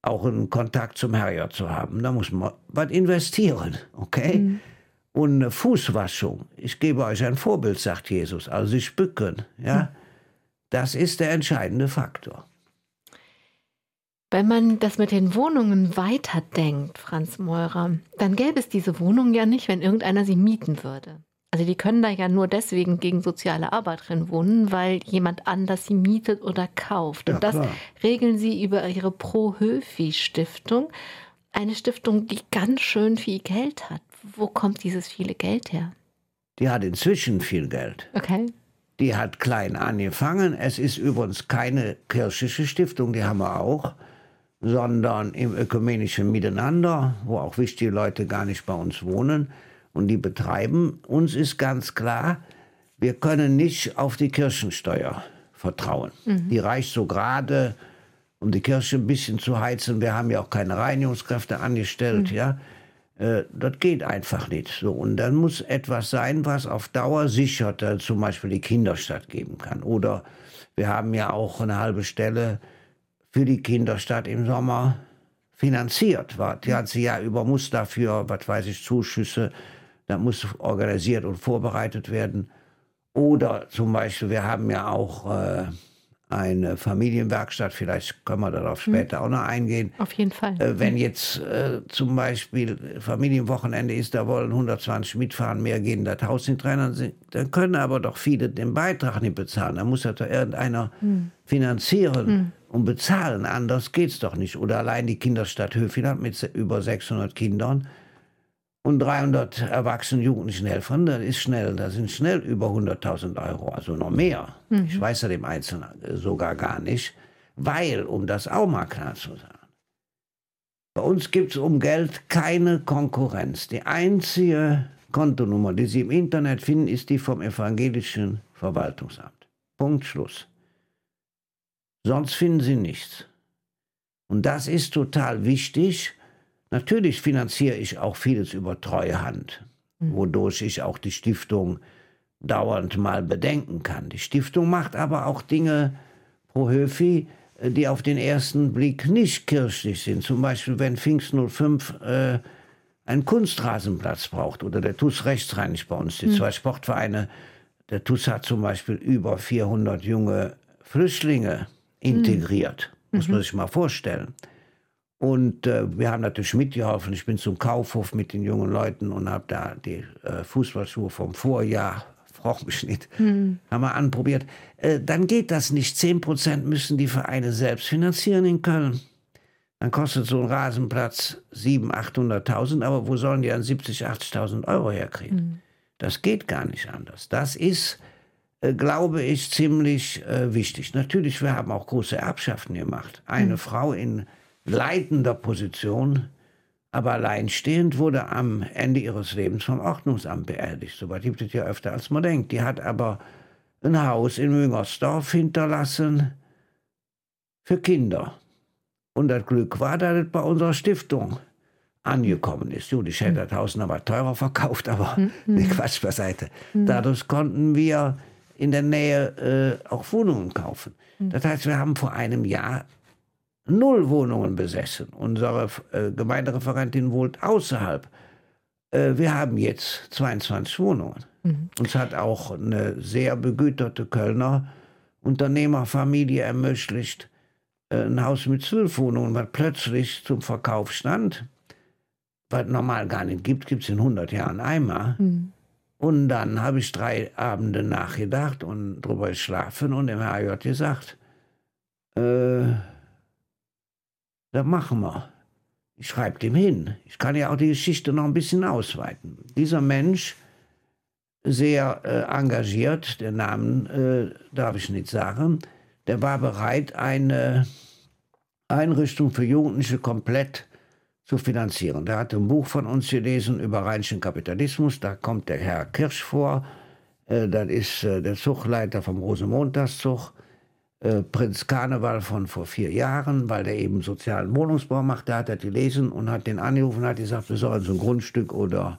auch einen Kontakt zum Herrgott zu haben. Da muss man was investieren, okay? Mhm. Und eine Fußwaschung. Ich gebe euch ein Vorbild, sagt Jesus. Also sich bücken, ja. Mhm. Das ist der entscheidende Faktor. Wenn man das mit den Wohnungen weiterdenkt, Franz Meurer, dann gäbe es diese Wohnungen ja nicht, wenn irgendeiner sie mieten würde. Also die können da ja nur deswegen gegen soziale Arbeit drin wohnen, weil jemand anders sie mietet oder kauft. Und ja, das regeln sie über ihre Pro-Höfi-Stiftung. Eine Stiftung, die ganz schön viel Geld hat. Wo kommt dieses viele Geld her? Die hat inzwischen viel Geld. Okay. Die hat klein angefangen. Es ist übrigens keine kirchliche Stiftung, die haben wir auch sondern im ökumenischen Miteinander, wo auch wichtige Leute gar nicht bei uns wohnen und die betreiben. Uns ist ganz klar, wir können nicht auf die Kirchensteuer vertrauen. Mhm. Die reicht so gerade, um die Kirche ein bisschen zu heizen. Wir haben ja auch keine Reinigungskräfte angestellt, mhm. ja. Äh, das geht einfach nicht. So, und dann muss etwas sein, was auf Dauer sichert, äh, zum Beispiel die Kinderstadt geben kann. Oder wir haben ja auch eine halbe Stelle für die Kinderstadt im Sommer finanziert war. Die ganze Jahr über muss dafür, was weiß ich, Zuschüsse, da muss organisiert und vorbereitet werden. Oder zum Beispiel, wir haben ja auch äh, eine Familienwerkstatt, vielleicht können wir darauf hm. später hm. auch noch eingehen. Auf jeden Fall. Äh, wenn jetzt äh, zum Beispiel Familienwochenende ist, da wollen 120 mitfahren, mehr gehen das Haus nicht rein, dann, können aber doch viele den Beitrag nicht bezahlen. Da muss ja doch irgendeiner hm. finanzieren hm. und bezahlen, anders geht es doch nicht. Oder allein die Kinderstadt Höfin mit über 600 Kindern und 300 erwachsenen jugendlichen Helfern, das ist schnell, das sind schnell über 100.000 Euro, also noch mehr. Mhm. Ich weiß ja dem Einzelnen sogar gar nicht, weil, um das auch mal klar zu sagen, bei uns gibt es um Geld keine Konkurrenz. Die einzige Kontonummer, die Sie im Internet finden, ist die vom evangelischen Verwaltungsamt. Punkt Schluss. Sonst finden Sie nichts. Und das ist total wichtig, Natürlich finanziere ich auch vieles über Treuhand, mhm. wodurch ich auch die Stiftung dauernd mal bedenken kann. Die Stiftung macht aber auch Dinge pro Höfi, äh, die auf den ersten Blick nicht kirchlich sind. Zum Beispiel, wenn Pfingst 05 äh, einen Kunstrasenplatz braucht oder der TUS rechtsrheinig bei uns, die zwei Sportvereine, der TUS hat zum Beispiel über 400 junge Flüchtlinge integriert, muss man sich mal vorstellen. Und äh, wir haben natürlich mitgeholfen. Ich bin zum Kaufhof mit den jungen Leuten und habe da die äh, Fußballschuhe vom Vorjahr, mich nicht, haben wir anprobiert. Äh, dann geht das nicht. 10% müssen die Vereine selbst finanzieren in Köln. Dann kostet so ein Rasenplatz 700.000, 800.000, aber wo sollen die dann 70.000, 80.000 Euro herkriegen? Das geht gar nicht anders. Das ist, äh, glaube ich, ziemlich äh, wichtig. Natürlich, wir haben auch große Erbschaften gemacht. Eine Frau in leitender Position, aber alleinstehend, wurde am Ende ihres Lebens vom Ordnungsamt beerdigt. Soweit gibt es ja öfter, als man denkt. Die hat aber ein Haus in Müngersdorf hinterlassen für Kinder. Und das Glück war, dass es bei unserer Stiftung angekommen ist. Gut, ich hätte das Haus noch mal teurer verkauft, aber nee, Quatsch beiseite. Dadurch konnten wir in der Nähe äh, auch Wohnungen kaufen. Das heißt, wir haben vor einem Jahr null Wohnungen besessen. Unsere äh, Gemeindereferentin wohnt außerhalb. Äh, wir haben jetzt 22 Wohnungen. Uns hat auch eine sehr begüterte Kölner Unternehmerfamilie ermöglicht, äh, ein Haus mit zwölf Wohnungen, was plötzlich zum Verkauf stand, was normal gar nicht gibt, gibt es in 100 Jahren einmal. Und dann habe ich drei Abende nachgedacht und drüber geschlafen und dem HJ gesagt, äh, das machen wir. Ich schreibe dem hin. Ich kann ja auch die Geschichte noch ein bisschen ausweiten. Dieser Mensch, sehr äh, engagiert, den Namen äh, darf ich nicht sagen, der war bereit, eine Einrichtung für Jugendliche komplett zu finanzieren. Der hat ein Buch von uns gelesen über rheinischen Kapitalismus. Da kommt der Herr Kirsch vor. Äh, das ist äh, der Zugleiter vom Rosenmontagszug. Äh, Prinz Karneval von vor vier Jahren, weil der eben sozialen Wohnungsbau macht. Da hat er gelesen und hat den angerufen und hat gesagt, wir sollen so ein Grundstück oder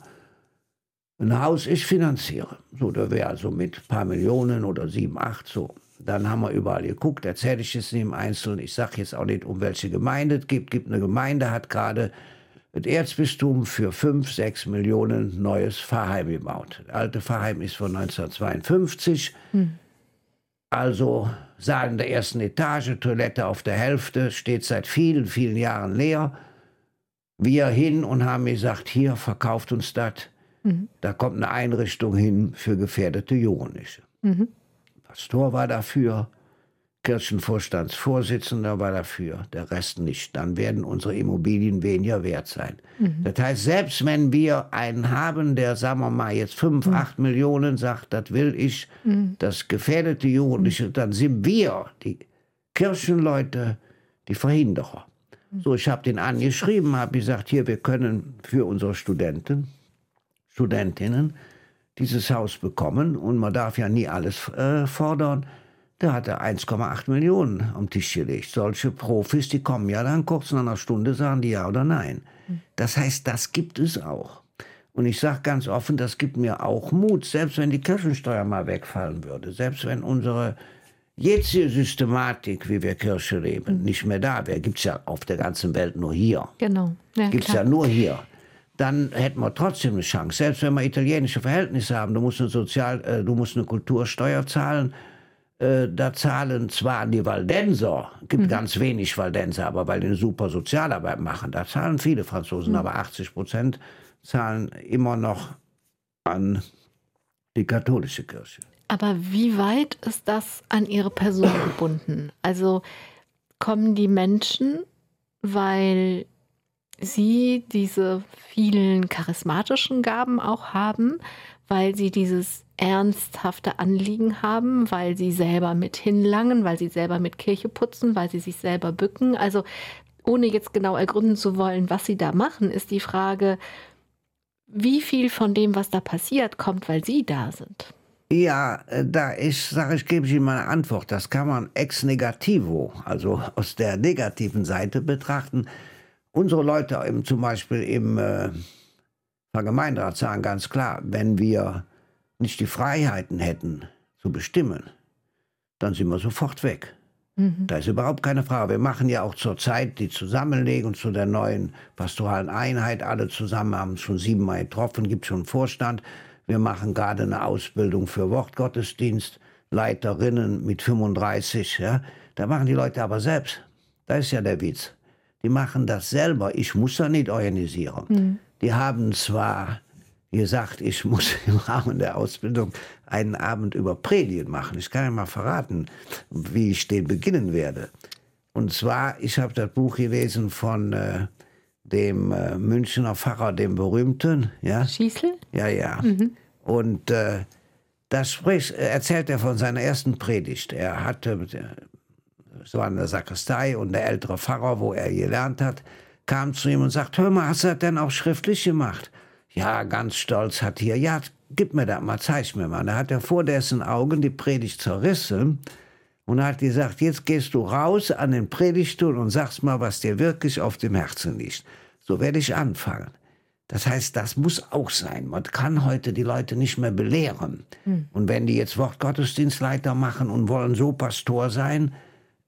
ein Haus ich finanziere. So, da wäre also mit ein paar Millionen oder sieben, acht so. Dann haben wir überall geguckt, erzähle ich es nicht im Einzelnen. Ich sage jetzt auch nicht, um welche Gemeinde es gibt. gibt eine Gemeinde, hat gerade das Erzbistum für fünf, sechs Millionen neues Pfarrheim gebaut. Das alte Pfarrheim ist von 1952. Also Saal in der ersten Etage, Toilette auf der Hälfte, steht seit vielen, vielen Jahren leer. Wir hin und haben gesagt, hier verkauft uns das. Da kommt eine Einrichtung hin für gefährdete Jugendliche. Pastor war dafür, Kirchenvorstandsvorsitzender war dafür, der Rest nicht. Dann werden unsere Immobilien weniger wert sein. Das heißt, selbst wenn wir einen haben, der, sagen wir mal, jetzt 5, 8 Millionen sagt, das will ich, das gefährdete Jugendliche, dann sind wir, die Kirchenleute, die Verhinderer. So, ich habe den angeschrieben, habe gesagt, hier, wir können für unsere Studenten, Studentinnen dieses Haus bekommen und man darf ja nie alles äh, fordern. Da hat er 1,8 Millionen am Tisch gelegt. Solche Profis, die kommen ja dann kurz nach einer Stunde, sagen die ja oder nein. Das heißt, das gibt es auch. Und ich sage ganz offen, das gibt mir auch Mut, selbst wenn die Kirchensteuer mal wegfallen würde, selbst wenn unsere jetzige Systematik, wie wir Kirche leben, nicht mehr da wäre, gibt es ja auf der ganzen Welt nur hier. Genau. Ja, Gibt es ja nur hier. Dann hätten wir trotzdem eine Chance. Selbst wenn wir italienische Verhältnisse haben, du musst eine, Sozial, äh, du musst eine Kultursteuer zahlen. Äh, da zahlen zwar die Waldenser, gibt ganz wenig Waldenser, aber weil die eine super Sozialarbeit machen, da zahlen viele Franzosen, aber 80 Prozent zahlen immer noch an die katholische Kirche. Aber wie weit ist das an ihre Person (coughs) gebunden? Also kommen die Menschen, weil sie diese vielen charismatischen Gaben auch haben, weil sie dieses ernsthafte Anliegen haben, weil sie selber mit hinlangen, weil sie selber mit Kirche putzen, weil sie sich selber bücken. Also ohne jetzt genau ergründen zu wollen, was sie da machen, ist die Frage, wie viel von dem, was da passiert, kommt, weil sie da sind. Ja, äh, da ist, sage ich, gebe ich Ihnen mal eine Antwort. Das kann man ex negativo, also aus der negativen Seite betrachten. Unsere Leute im, zum Beispiel im äh, Vergemeinderat sagen ganz klar, wenn wir nicht die Freiheiten hätten zu bestimmen, dann sind wir sofort weg. Da ist überhaupt keine Frage. Wir machen ja auch zurzeit die Zusammenlegung zu der neuen pastoralen Einheit. Alle zusammen haben schon siebenmal getroffen, gibt schon einen Vorstand. Wir machen gerade eine Ausbildung für Wortgottesdienst, Leiterinnen mit 35. Ja. Da machen die Leute aber selbst. Da ist ja der Witz. Die machen das selber. Ich muss da nicht organisieren. Die haben zwar gesagt, ich muss (laughs) im Rahmen der Ausbildung einen Abend über Predigen machen. Ich kann ja mal verraten, wie ich den beginnen werde. Und zwar, ich habe das Buch gelesen von äh, dem äh, Münchner Pfarrer, dem berühmten, ja, Schießel? ja, ja. Und äh, das spricht, äh, erzählt er von seiner ersten Predigt. Er hatte, äh, es war in der Sakristei und der ältere Pfarrer, wo er gelernt hat, kam zu ihm und sagt, hör mal, hast du das denn auch schriftlich gemacht? Ja, ganz stolz hat hier, ja, gib mir das mal, zeig mir mal. Da hat er vor dessen Augen die Predigt zerrissen und hat gesagt, jetzt gehst du raus an den Predigtstuhl und sagst mal, was dir wirklich auf dem Herzen liegt. So werde ich anfangen. Das heißt, das muss auch sein. Man kann heute die Leute nicht mehr belehren. Und wenn die jetzt Wortgottesdienstleiter machen und wollen so Pastor sein,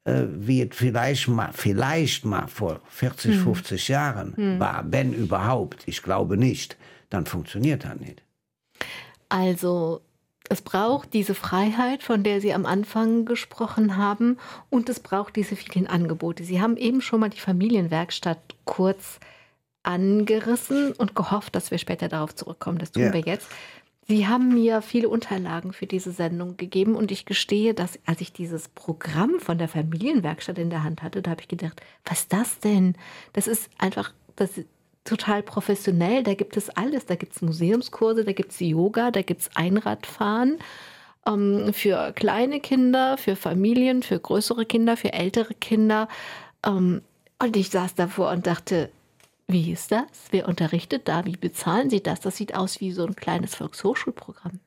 äh, wie es vielleicht mal, vielleicht mal vor 40, 50 Jahren war, wenn überhaupt, ich glaube nicht, dann funktioniert das nicht. Also es braucht diese Freiheit, von der Sie am Anfang gesprochen haben, und es braucht diese vielen Angebote. Sie haben eben schon mal die Familienwerkstatt kurz angerissen und gehofft, dass wir später darauf zurückkommen. Das tun Ja. wir jetzt. Sie haben mir viele Unterlagen für diese Sendung gegeben und ich gestehe, dass als ich dieses Programm von der Familienwerkstatt in der Hand hatte, da habe ich gedacht, was ist das denn? Das ist einfach das ist total professionell. Da gibt es alles. Da gibt es Museumskurse, da gibt es Yoga, da gibt es Einradfahren ähm, für kleine Kinder, für Familien, für größere Kinder, für ältere Kinder. Ähm, und ich saß davor und dachte, wie ist das? Wer unterrichtet da? Wie bezahlen Sie das? Das sieht aus wie so ein kleines Volkshochschulprogramm.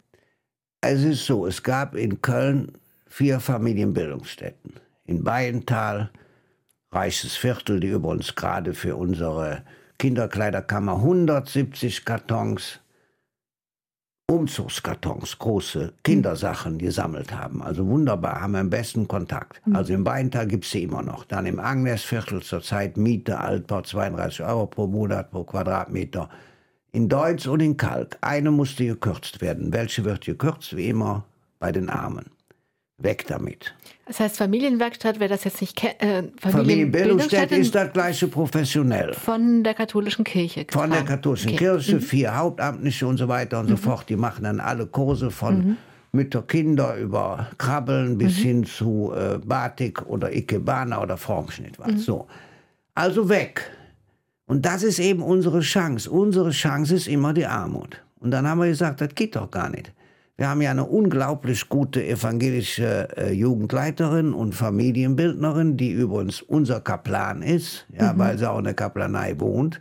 Es ist so, es gab in Köln vier Familienbildungsstätten. In Bayental, reiches Viertel, die übrigens gerade für unsere Kinderkleiderkammer 170 Kartons, Umzugskartons, große Kindersachen gesammelt haben. Also wunderbar, haben wir am besten Kontakt. Also im Bayental gibt es sie immer noch. Dann im Agnesviertel zurzeit Miete, Altbau 32 Euro pro Monat pro Quadratmeter. In Deutsch und in Kalk. Eine musste gekürzt werden. Welche wird gekürzt? Wie immer bei den Armen. Weg damit. Das heißt, Familienwerkstatt, wer das jetzt nicht kennt, äh, Familienbildungsstätte ist das gleiche professionell. von der katholischen Kirche. Von der katholischen Okay. Kirche, vier Hauptamtliche und so weiter und so fort. Die machen dann alle Kurse von Mütter, Kinder über Krabbeln bis hin zu äh, Batik oder Ikebana oder Formschnitt. Was. So. Also weg. Und das ist eben unsere Chance. Unsere Chance ist immer die Armut. Und dann haben wir gesagt, das geht doch gar nicht. Wir haben ja eine unglaublich gute evangelische äh, Jugendleiterin und Familienbildnerin, die übrigens unser Kaplan ist, ja, weil sie auch in der Kaplanei wohnt.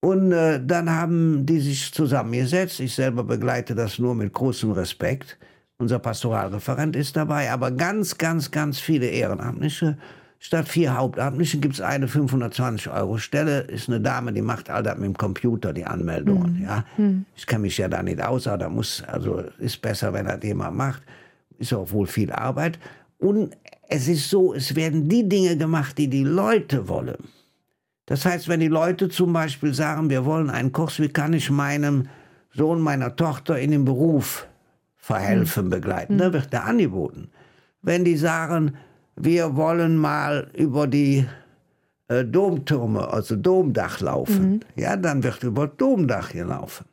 Und äh, dann haben die sich zusammengesetzt. Ich selber begleite das nur mit großem Respekt. Unser Pastoralreferent ist dabei, aber ganz, ganz, ganz viele Ehrenamtliche. Statt vier Hauptamtlichen gibt es eine 520 Euro Stelle. Ist eine Dame, die macht all das mit dem Computer, die Anmeldungen. Ja. Ich kenne mich ja da nicht aus, aber da muss, also ist besser, wenn das jemand macht. Ist auch wohl viel Arbeit. Und es ist so, es werden die Dinge gemacht, die die Leute wollen. Das heißt, wenn die Leute zum Beispiel sagen, wir wollen einen Kurs, wie kann ich meinem Sohn, meiner Tochter in den Beruf verhelfen, begleiten, dann wird der angeboten. Wenn die sagen, wir wollen mal über die äh, Domtürme, also Domdach laufen, ja, dann wird über Domdach gelaufen.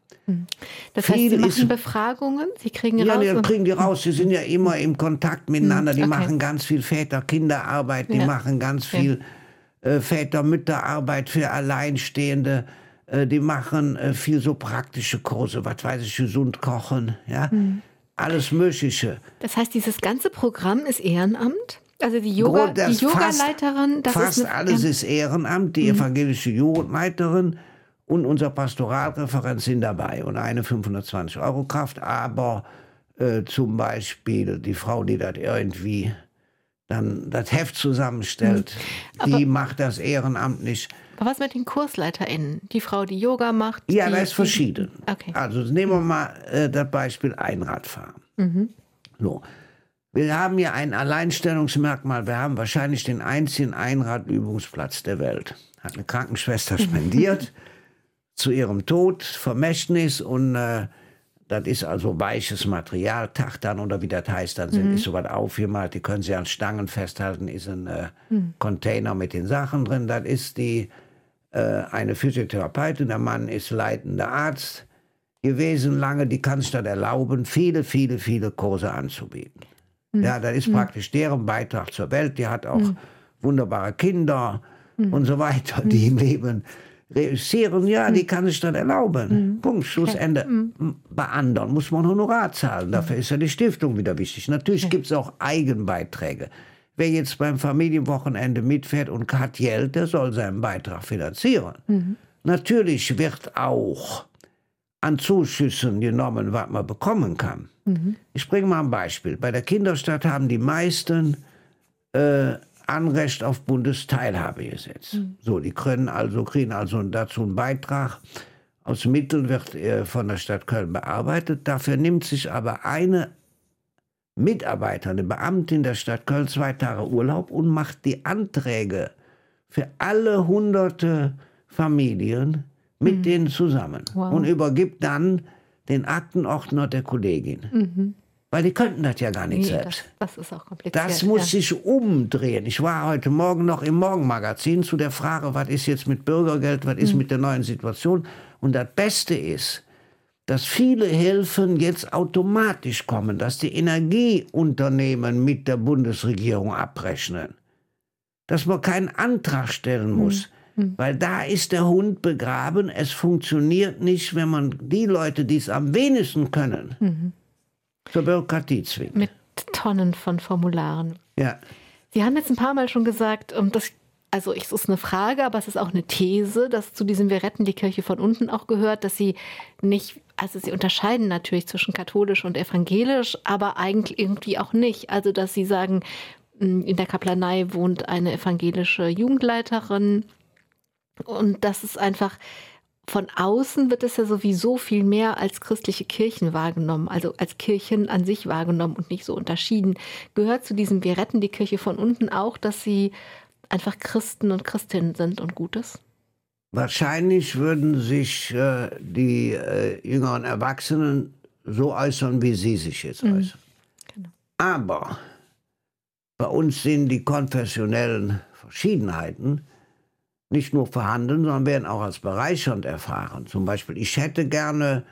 Das heißt, Sie machen ist- Befragungen, Sie kriegen Ja, raus. die und- kriegen die raus. Die sind ja immer im Kontakt miteinander. Die okay. machen ganz viel Väter-Kinderarbeit. Die Ja. machen ganz Ja. viel äh, Väter-Mütterarbeit für Alleinstehende. Äh, die machen äh, viel so praktische Kurse. Was weiß ich, gesund kochen. Ja, Hm. alles Mögliche. Das heißt, dieses ganze Programm ist Ehrenamt? Also die Yoga, das die Yogaleiterin, das fast ist eine, alles ist Ehrenamt. Die evangelische Jugendleiterin und unser Pastoralreferent sind dabei und eine 520 Euro Kraft. Aber äh, zum Beispiel die Frau, die das irgendwie dann das Heft zusammenstellt, die macht das ehrenamtlich. Aber was mit den KursleiterInnen? Die Frau, die Yoga macht? Ja, das ist verschieden. Okay. Also nehmen wir mal äh, das Beispiel Einradfahren. So. Wir haben hier ein Alleinstellungsmerkmal. Wir haben wahrscheinlich den einzigen Einradübungsplatz der Welt. Hat eine Krankenschwester (laughs) spendiert zu ihrem Tod, Vermächtnis und äh, das ist also weiches Material, Tachtan oder wie das heißt, dann sind, mhm. ist sowas aufgemalt, die können Sie an Stangen festhalten, ist ein äh, mhm. Container mit den Sachen drin. Das ist die, äh, eine Physiotherapeutin, der Mann ist leitender Arzt gewesen lange, die kann sich das erlauben, viele, viele, viele Kurse anzubieten. Mhm. Ja, das ist mhm. praktisch deren Beitrag zur Welt. Die hat auch mhm. wunderbare Kinder mhm. und so weiter, die im Leben reüssieren. Ja, die kann sich das erlauben. Punkt, Schlussende. Bei anderen muss man Honorar zahlen. Dafür ist ja die Stiftung wieder wichtig. Natürlich gibt es auch Eigenbeiträge. Wer jetzt beim Familienwochenende mitfährt und hat Geld, der soll seinen Beitrag finanzieren. Mhm. Natürlich wird auch an Zuschüssen genommen, was man bekommen kann. Mhm. Ich bringe mal ein Beispiel. Bei der Kinderstadt haben die meisten äh, Anrecht auf Bundesteilhabegesetz. Mhm. So, die können also, kriegen also dazu einen Beitrag. Aus Mitteln wird äh, von der Stadt Köln bearbeitet. Dafür nimmt sich aber eine Mitarbeiterin, eine Beamtin der Stadt Köln zwei Tage Urlaub und macht die Anträge für alle hunderte Familien mit mhm. denen zusammen wow. und übergibt dann den Aktenordner der Kollegin. Mhm. Weil die könnten das ja gar nicht nee, selbst. Das, das, ist auch kompliziert. Das muss ja. sich umdrehen. Ich war heute Morgen noch im Morgenmagazin zu der Frage, was ist jetzt mit Bürgergeld, was ist mhm. mit der neuen Situation. Und das Beste ist, dass viele Hilfen jetzt automatisch kommen, dass die Energieunternehmen mit der Bundesregierung abrechnen. Dass man keinen Antrag stellen muss. Mhm. Hm. Weil da ist der Hund begraben. Es funktioniert nicht, wenn man die Leute, die es am wenigsten können, mhm. zur Bürokratie zwingt. Mit Tonnen von Formularen. Ja. Sie haben jetzt ein paar Mal schon gesagt, und das, also es ist eine Frage, aber es ist auch eine These, dass zu diesem Wir retten die Kirche von unten auch gehört, dass sie nicht, also sie unterscheiden natürlich zwischen katholisch und evangelisch, aber eigentlich irgendwie auch nicht. Also dass sie sagen, in der Kaplanei wohnt eine evangelische Jugendleiterin, und das ist einfach, von außen wird es ja sowieso viel mehr als christliche Kirchen wahrgenommen, also als Kirchen an sich wahrgenommen und nicht so unterschieden. Gehört zu diesem Wir retten die Kirche von unten auch, dass sie einfach Christen und Christinnen sind und Gutes? Wahrscheinlich würden sich äh, die äh, jüngeren Erwachsenen so äußern, wie Sie sich jetzt mhm. äußern. Genau. Aber bei uns sind die konfessionellen Verschiedenheiten nicht nur vorhanden, sondern werden auch als bereichernd erfahren. Zum Beispiel, ich hätte gerne,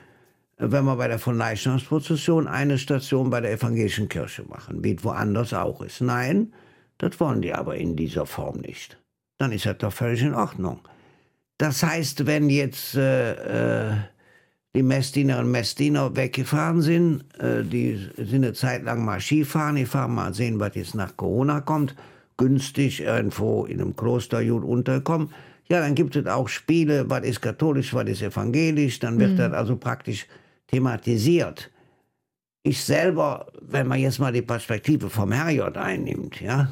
wenn wir bei der Von eine Station bei der evangelischen Kirche machen, wie woanders auch ist. Nein, das wollen die aber in dieser Form nicht. Dann ist das doch völlig in Ordnung. Das heißt, wenn jetzt äh, äh, die Messdinerinnen und Messdiener weggefahren sind, äh, die sind eine Zeit lang mal Skifahren, die fahren mal sehen, was jetzt nach Corona kommt, günstig irgendwo in einem Klosterjud unterkommen. Ja, dann gibt es auch Spiele, was ist katholisch, was ist evangelisch, dann wird mhm. das also praktisch thematisiert. Ich selber, wenn man jetzt mal die Perspektive vom Herrgott einnimmt, ja,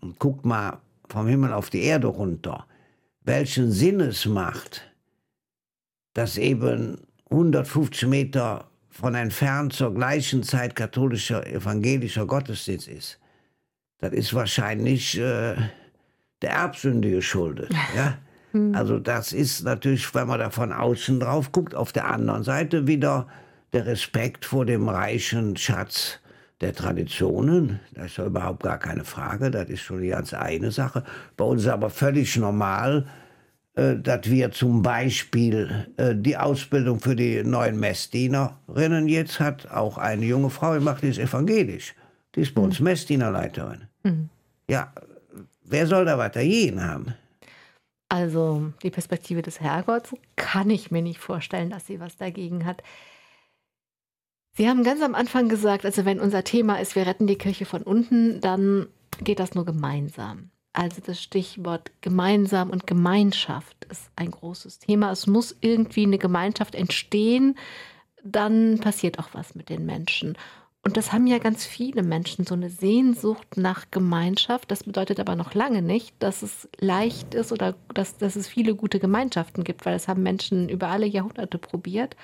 und guckt mal vom Himmel auf die Erde runter, welchen Sinn es macht, dass eben 150 Meter von entfernt zur gleichen Zeit katholischer, evangelischer Gottesdienst ist das ist wahrscheinlich äh, der Erbsünde geschuldet. (laughs) Ja? Hm. Also das ist natürlich, wenn man da von außen drauf guckt, auf der anderen Seite wieder der Respekt vor dem reichen Schatz der Traditionen. Das ist ja überhaupt gar keine Frage, das ist schon die ganz eine Sache. Bei uns ist aber völlig normal, äh, dass wir zum Beispiel äh, die Ausbildung für die neuen Messdienerinnen jetzt hat auch eine junge Frau gemacht, die ist evangelisch. Die ist bei uns hm. Messdienerleiterin. Mhm. Ja, wer soll da weiter jeden haben? Also die Perspektive des Herrgotts kann ich mir nicht vorstellen, dass sie was dagegen hat. Sie haben ganz am Anfang gesagt, also wenn unser Thema ist, wir retten die Kirche von unten, dann geht das nur gemeinsam. Also das Stichwort gemeinsam und Gemeinschaft ist ein großes Thema. Es muss irgendwie eine Gemeinschaft entstehen, dann passiert auch was mit den Menschen. Und das haben ja ganz viele Menschen, so eine Sehnsucht nach Gemeinschaft. Das bedeutet aber noch lange nicht, dass es leicht ist oder dass, dass es viele gute Gemeinschaften gibt, weil das haben Menschen über alle Jahrhunderte probiert.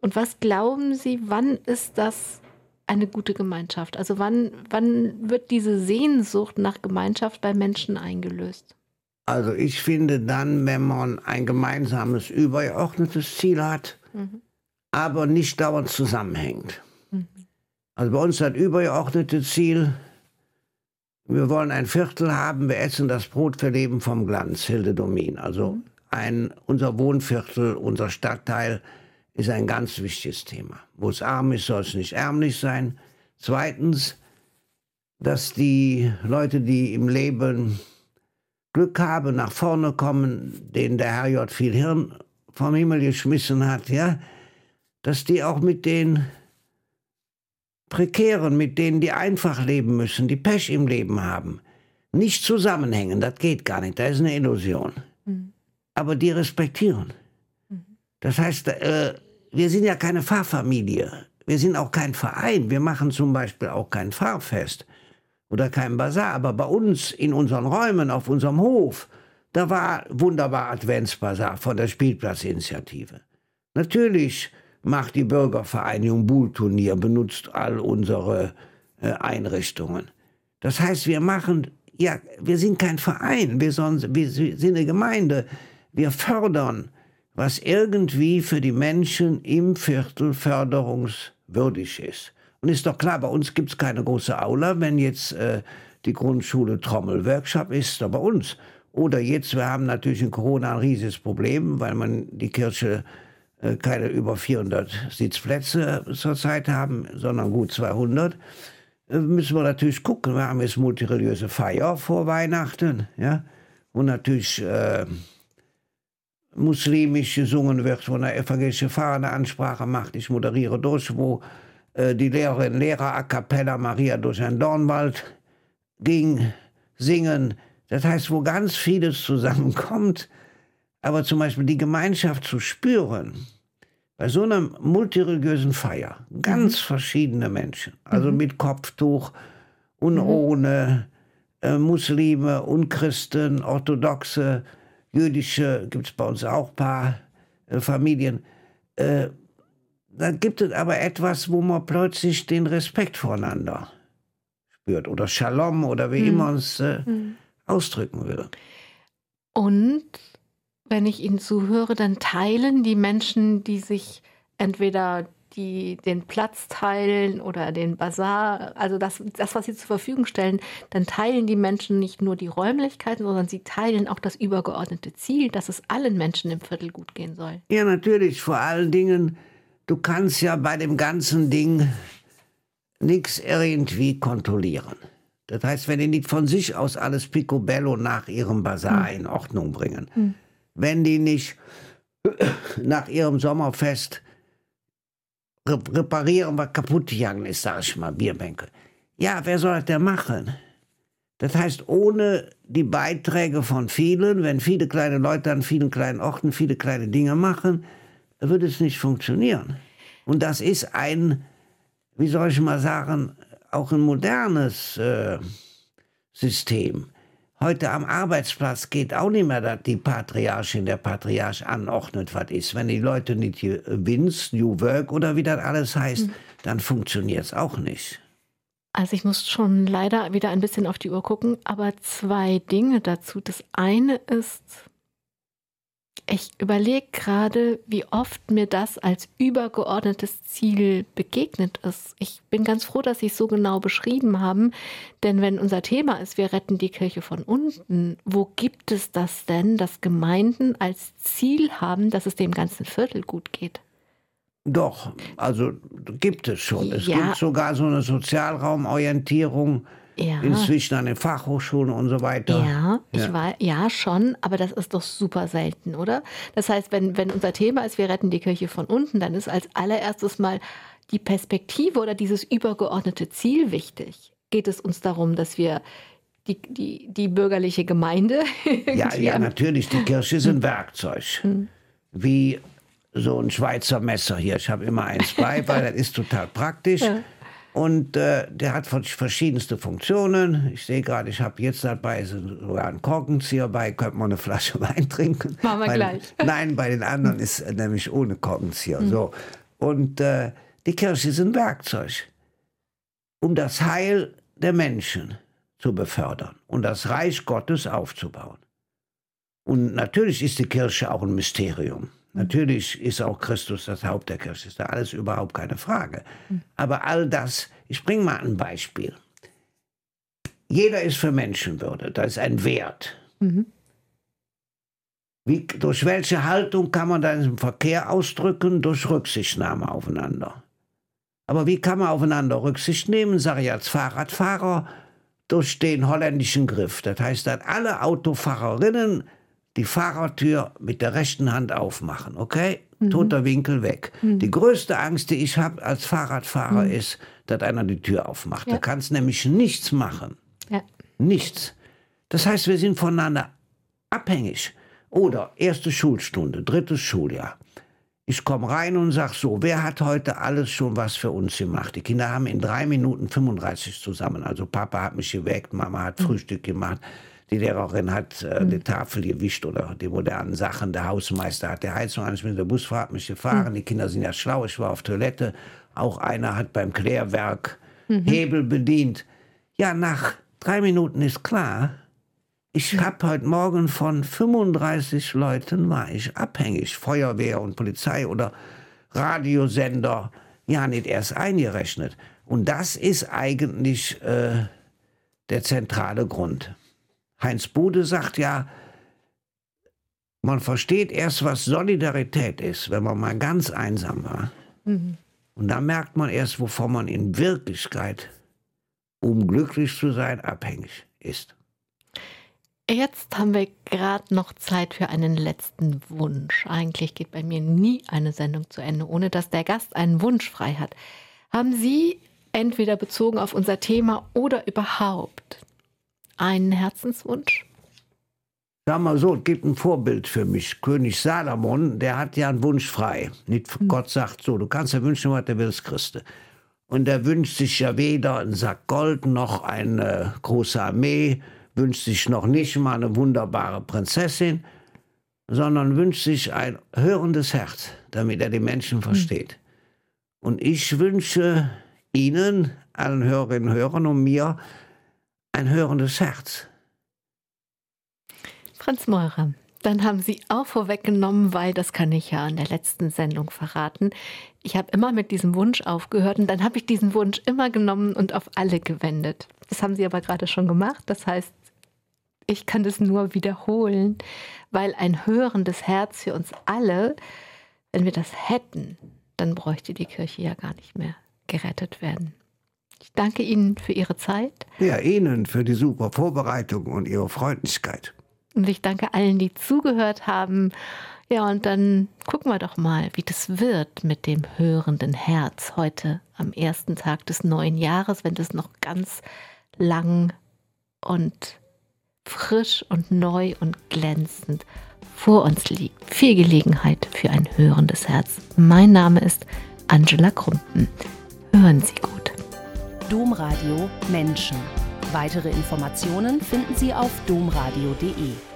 Und was glauben Sie, wann ist das eine gute Gemeinschaft? Also wann, wann wird diese Sehnsucht nach Gemeinschaft bei Menschen eingelöst? Also ich finde dann, wenn man ein gemeinsames, übergeordnetes Ziel hat, mhm. aber nicht dauernd zusammenhängt. Also bei uns das übergeordnete Ziel, wir wollen ein Viertel haben, wir essen das Brot für Leben vom Glanz, Hilde Domin. Also mhm. ein, unser Wohnviertel, unser Stadtteil ist ein ganz wichtiges Thema. Wo es arm ist, soll es nicht ärmlich sein. Zweitens, dass die Leute, die im Leben Glück haben, nach vorne kommen, denen der Herrgott viel Hirn vom Himmel geschmissen hat, ja, dass die auch mit den Prekären, mit denen die einfach leben müssen, die Pech im Leben haben, nicht zusammenhängen. Das geht gar nicht, das ist eine Illusion. Mhm. Aber die respektieren. Mhm. Das heißt, äh, wir sind ja keine Pfarrfamilie. Wir sind auch kein Verein. Wir machen zum Beispiel auch kein Pfarrfest oder kein Bazar. Aber bei uns in unseren Räumen, auf unserem Hof, da war wunderbar Adventsbazar von der Spielplatzinitiative. Natürlich macht die Bürgervereinigung Buhlturnier, benutzt all unsere äh, Einrichtungen. Das heißt, wir machen, ja, wir sind kein Verein, wir, sonst, wir sind eine Gemeinde. Wir fördern was irgendwie für die Menschen im Viertel förderungswürdig ist. Und ist doch klar, bei uns gibt es keine große Aula, wenn jetzt äh, die Grundschule Trommelworkshop ist, da bei uns. Oder jetzt, wir haben natürlich in Corona ein riesiges Problem, weil man die Kirche keine über 400 Sitzplätze zurzeit haben, sondern gut 200. Äh, müssen wir natürlich gucken. Wir haben jetzt multireligiöse Feier vor Weihnachten, ja, wo natürlich äh, muslimisch gesungen wird, wo eine evangelische eine Ansprache macht. Ich moderiere durch, wo äh, die Lehrerin Lehrer a cappella Maria durch einen Dornwald ging, singen. Das heißt, wo ganz vieles zusammenkommt, aber zum Beispiel die Gemeinschaft zu spüren, bei so einer multireligiösen Feier, ganz mhm. verschiedene Menschen, also mhm. mit Kopftuch und mhm. ohne, äh, Muslime und Christen, Orthodoxe, jüdische, gibt es bei uns auch ein paar äh, Familien. Äh, dann gibt es aber etwas, wo man plötzlich den Respekt voneinander spürt oder Shalom oder wie hm. immer man es äh, hm. ausdrücken will. Und wenn ich Ihnen zuhöre, dann teilen die Menschen, die sich entweder die den Platz teilen oder den Bazar, also das, das, was sie zur Verfügung stellen, dann teilen die Menschen nicht nur die Räumlichkeiten, sondern sie teilen auch das übergeordnete Ziel, dass es allen Menschen im Viertel gut gehen soll. Ja, natürlich. Vor allen Dingen, du kannst ja bei dem ganzen Ding nichts irgendwie kontrollieren. Das heißt, wenn die nicht von sich aus alles picobello nach ihrem Bazar hm. in Ordnung bringen, hm. Wenn die nicht nach ihrem Sommerfest reparieren, was kaputt gegangen ist, sag ich mal, Bierbänke. Ja, wer soll das denn machen? Das heißt, ohne die Beiträge von vielen, wenn viele kleine Leute an vielen kleinen Orten viele kleine Dinge machen, würde es nicht funktionieren. Und das ist ein, wie soll ich mal sagen, auch ein modernes äh, System. Heute am Arbeitsplatz geht auch nicht mehr, dass die Patriarchin, der Patriarch anordnet, was ist. Wenn die Leute nicht Wins, New Work oder wie das alles heißt, mhm. dann funktioniert es auch nicht. Also ich muss schon leider wieder ein bisschen auf die Uhr gucken, aber zwei Dinge dazu. Das eine ist, ich überlege gerade, wie oft mir das als übergeordnetes Ziel begegnet ist. Ich bin ganz froh, dass Sie es so genau beschrieben haben, denn wenn unser Thema ist, wir retten die Kirche von unten, wo gibt es das denn, dass Gemeinden als Ziel haben, dass es dem ganzen Viertel gut geht? Doch, also gibt es schon. Es ja. gibt sogar so eine Sozialraumorientierung ja. Inzwischen an den Fachhochschulen und so weiter. Ja, ich ja. War, ja, schon, aber das ist doch super selten, oder? Das heißt, wenn, wenn unser Thema ist, wir retten die Kirche von unten, dann ist als allererstes mal die Perspektive oder dieses übergeordnete Ziel wichtig. Geht es uns darum, dass wir die, die, die bürgerliche Gemeinde. (laughs) ja, ja, natürlich. Die Kirche ist ein Werkzeug. Hm. Wie so ein Schweizer Messer hier. Ich habe immer eins bei, (laughs) weil das ist total praktisch. Ja. Und äh, der hat verschiedenste Funktionen. Ich sehe gerade, ich habe jetzt dabei sogar einen Korkenzieher bei, könnte man eine Flasche (laughs) Wein trinken. Machen wir bei, gleich. (laughs) Nein, bei den anderen ist äh, nämlich ohne Korkenzieher. Mhm. So. Und äh, die Kirche ist ein Werkzeug. um das Heil der Menschen zu befördern und das Reich Gottes aufzubauen. Und natürlich ist die Kirche auch ein Mysterium. Natürlich ist auch Christus das Haupt der Kirche. Ist da alles überhaupt keine Frage. Aber all das, ich bringe mal ein Beispiel. Jeder ist für Menschenwürde. Das ist ein Wert. Mhm. Wie, durch welche Haltung kann man das im Verkehr ausdrücken? Durch Rücksichtnahme aufeinander. Aber wie kann man aufeinander Rücksicht nehmen, sage ich als Fahrradfahrer, durch den holländischen Griff. Das heißt, dass alle Autofahrerinnen die Fahrertür mit der rechten Hand aufmachen, okay? Mhm. Toter Winkel weg. Mhm. Die größte Angst, die ich habe als Fahrradfahrer, mhm. ist, dass einer die Tür aufmacht. Ja. Da kannst nämlich nichts machen. Ja. Nichts. Das heißt, wir sind voneinander abhängig. Oder erste Schulstunde, drittes Schuljahr. Ich komme rein und sage so, wer hat heute alles schon was für uns gemacht? Die Kinder haben in drei Minuten 35 zusammen. Also Papa hat mich geweckt, Mama hat mhm. Frühstück gemacht, die Lehrerin hat äh, mhm. die Tafel gewischt oder die modernen Sachen, der Hausmeister hat die Heizung an, ich bin mit der Busfahrt mich gefahren, mhm. die Kinder sind ja schlau, ich war auf Toilette. Auch einer hat beim Klärwerk mhm. Hebel bedient. Ja, nach drei Minuten ist klar, ich habe heute Morgen von 35 Leuten war ich abhängig. Feuerwehr und Polizei oder Radiosender. Ja, nicht erst eingerechnet. Und das ist eigentlich äh, der zentrale Grund. Heinz Bude sagt ja, man versteht erst, was Solidarität ist, wenn man mal ganz einsam war. Mhm. Und da merkt man erst, wovon man in Wirklichkeit, um glücklich zu sein, abhängig ist. Jetzt haben wir gerade noch Zeit für einen letzten Wunsch. Eigentlich geht bei mir nie eine Sendung zu Ende, ohne dass der Gast einen Wunsch frei hat. Haben Sie entweder bezogen auf unser Thema oder überhaupt einen Herzenswunsch? Sag mal so, es gibt ein Vorbild für mich. König Salomon, der hat ja einen Wunsch frei. Nicht hm. Gott sagt so, du kannst ja wünschen, was du willst, Christe. Und er wünscht sich ja weder einen Sack Gold noch eine große Armee, wünscht sich noch nicht mal eine wunderbare Prinzessin, sondern wünscht sich ein hörendes Herz, damit er die Menschen versteht. Hm. Und ich wünsche Ihnen, allen Hörerinnen und Hörern und mir, ein hörendes Herz. Franz Meurer, dann haben Sie auch vorweggenommen, weil das kann ich ja in der letzten Sendung verraten. Ich habe immer mit diesem Wunsch aufgehört und dann habe ich diesen Wunsch immer genommen und auf alle gewendet. Das haben Sie aber gerade schon gemacht. Das heißt, ich kann das nur wiederholen, weil ein hörendes Herz für uns alle, wenn wir das hätten, dann bräuchte die Kirche ja gar nicht mehr gerettet werden. Ich danke Ihnen für Ihre Zeit. Ja, Ihnen für die super Vorbereitung und Ihre Freundlichkeit. Und ich danke allen, die zugehört haben. Ja, und dann gucken wir doch mal, wie das wird mit dem hörenden Herz heute am ersten Tag des neuen Jahres, wenn das noch ganz lang und frisch und neu und glänzend vor uns liegt. Viel Gelegenheit für ein hörendes Herz. Mein Name ist Angela Krumpen. Hören Sie gut. Domradio Menschen. Weitere Informationen finden Sie auf domradio.de.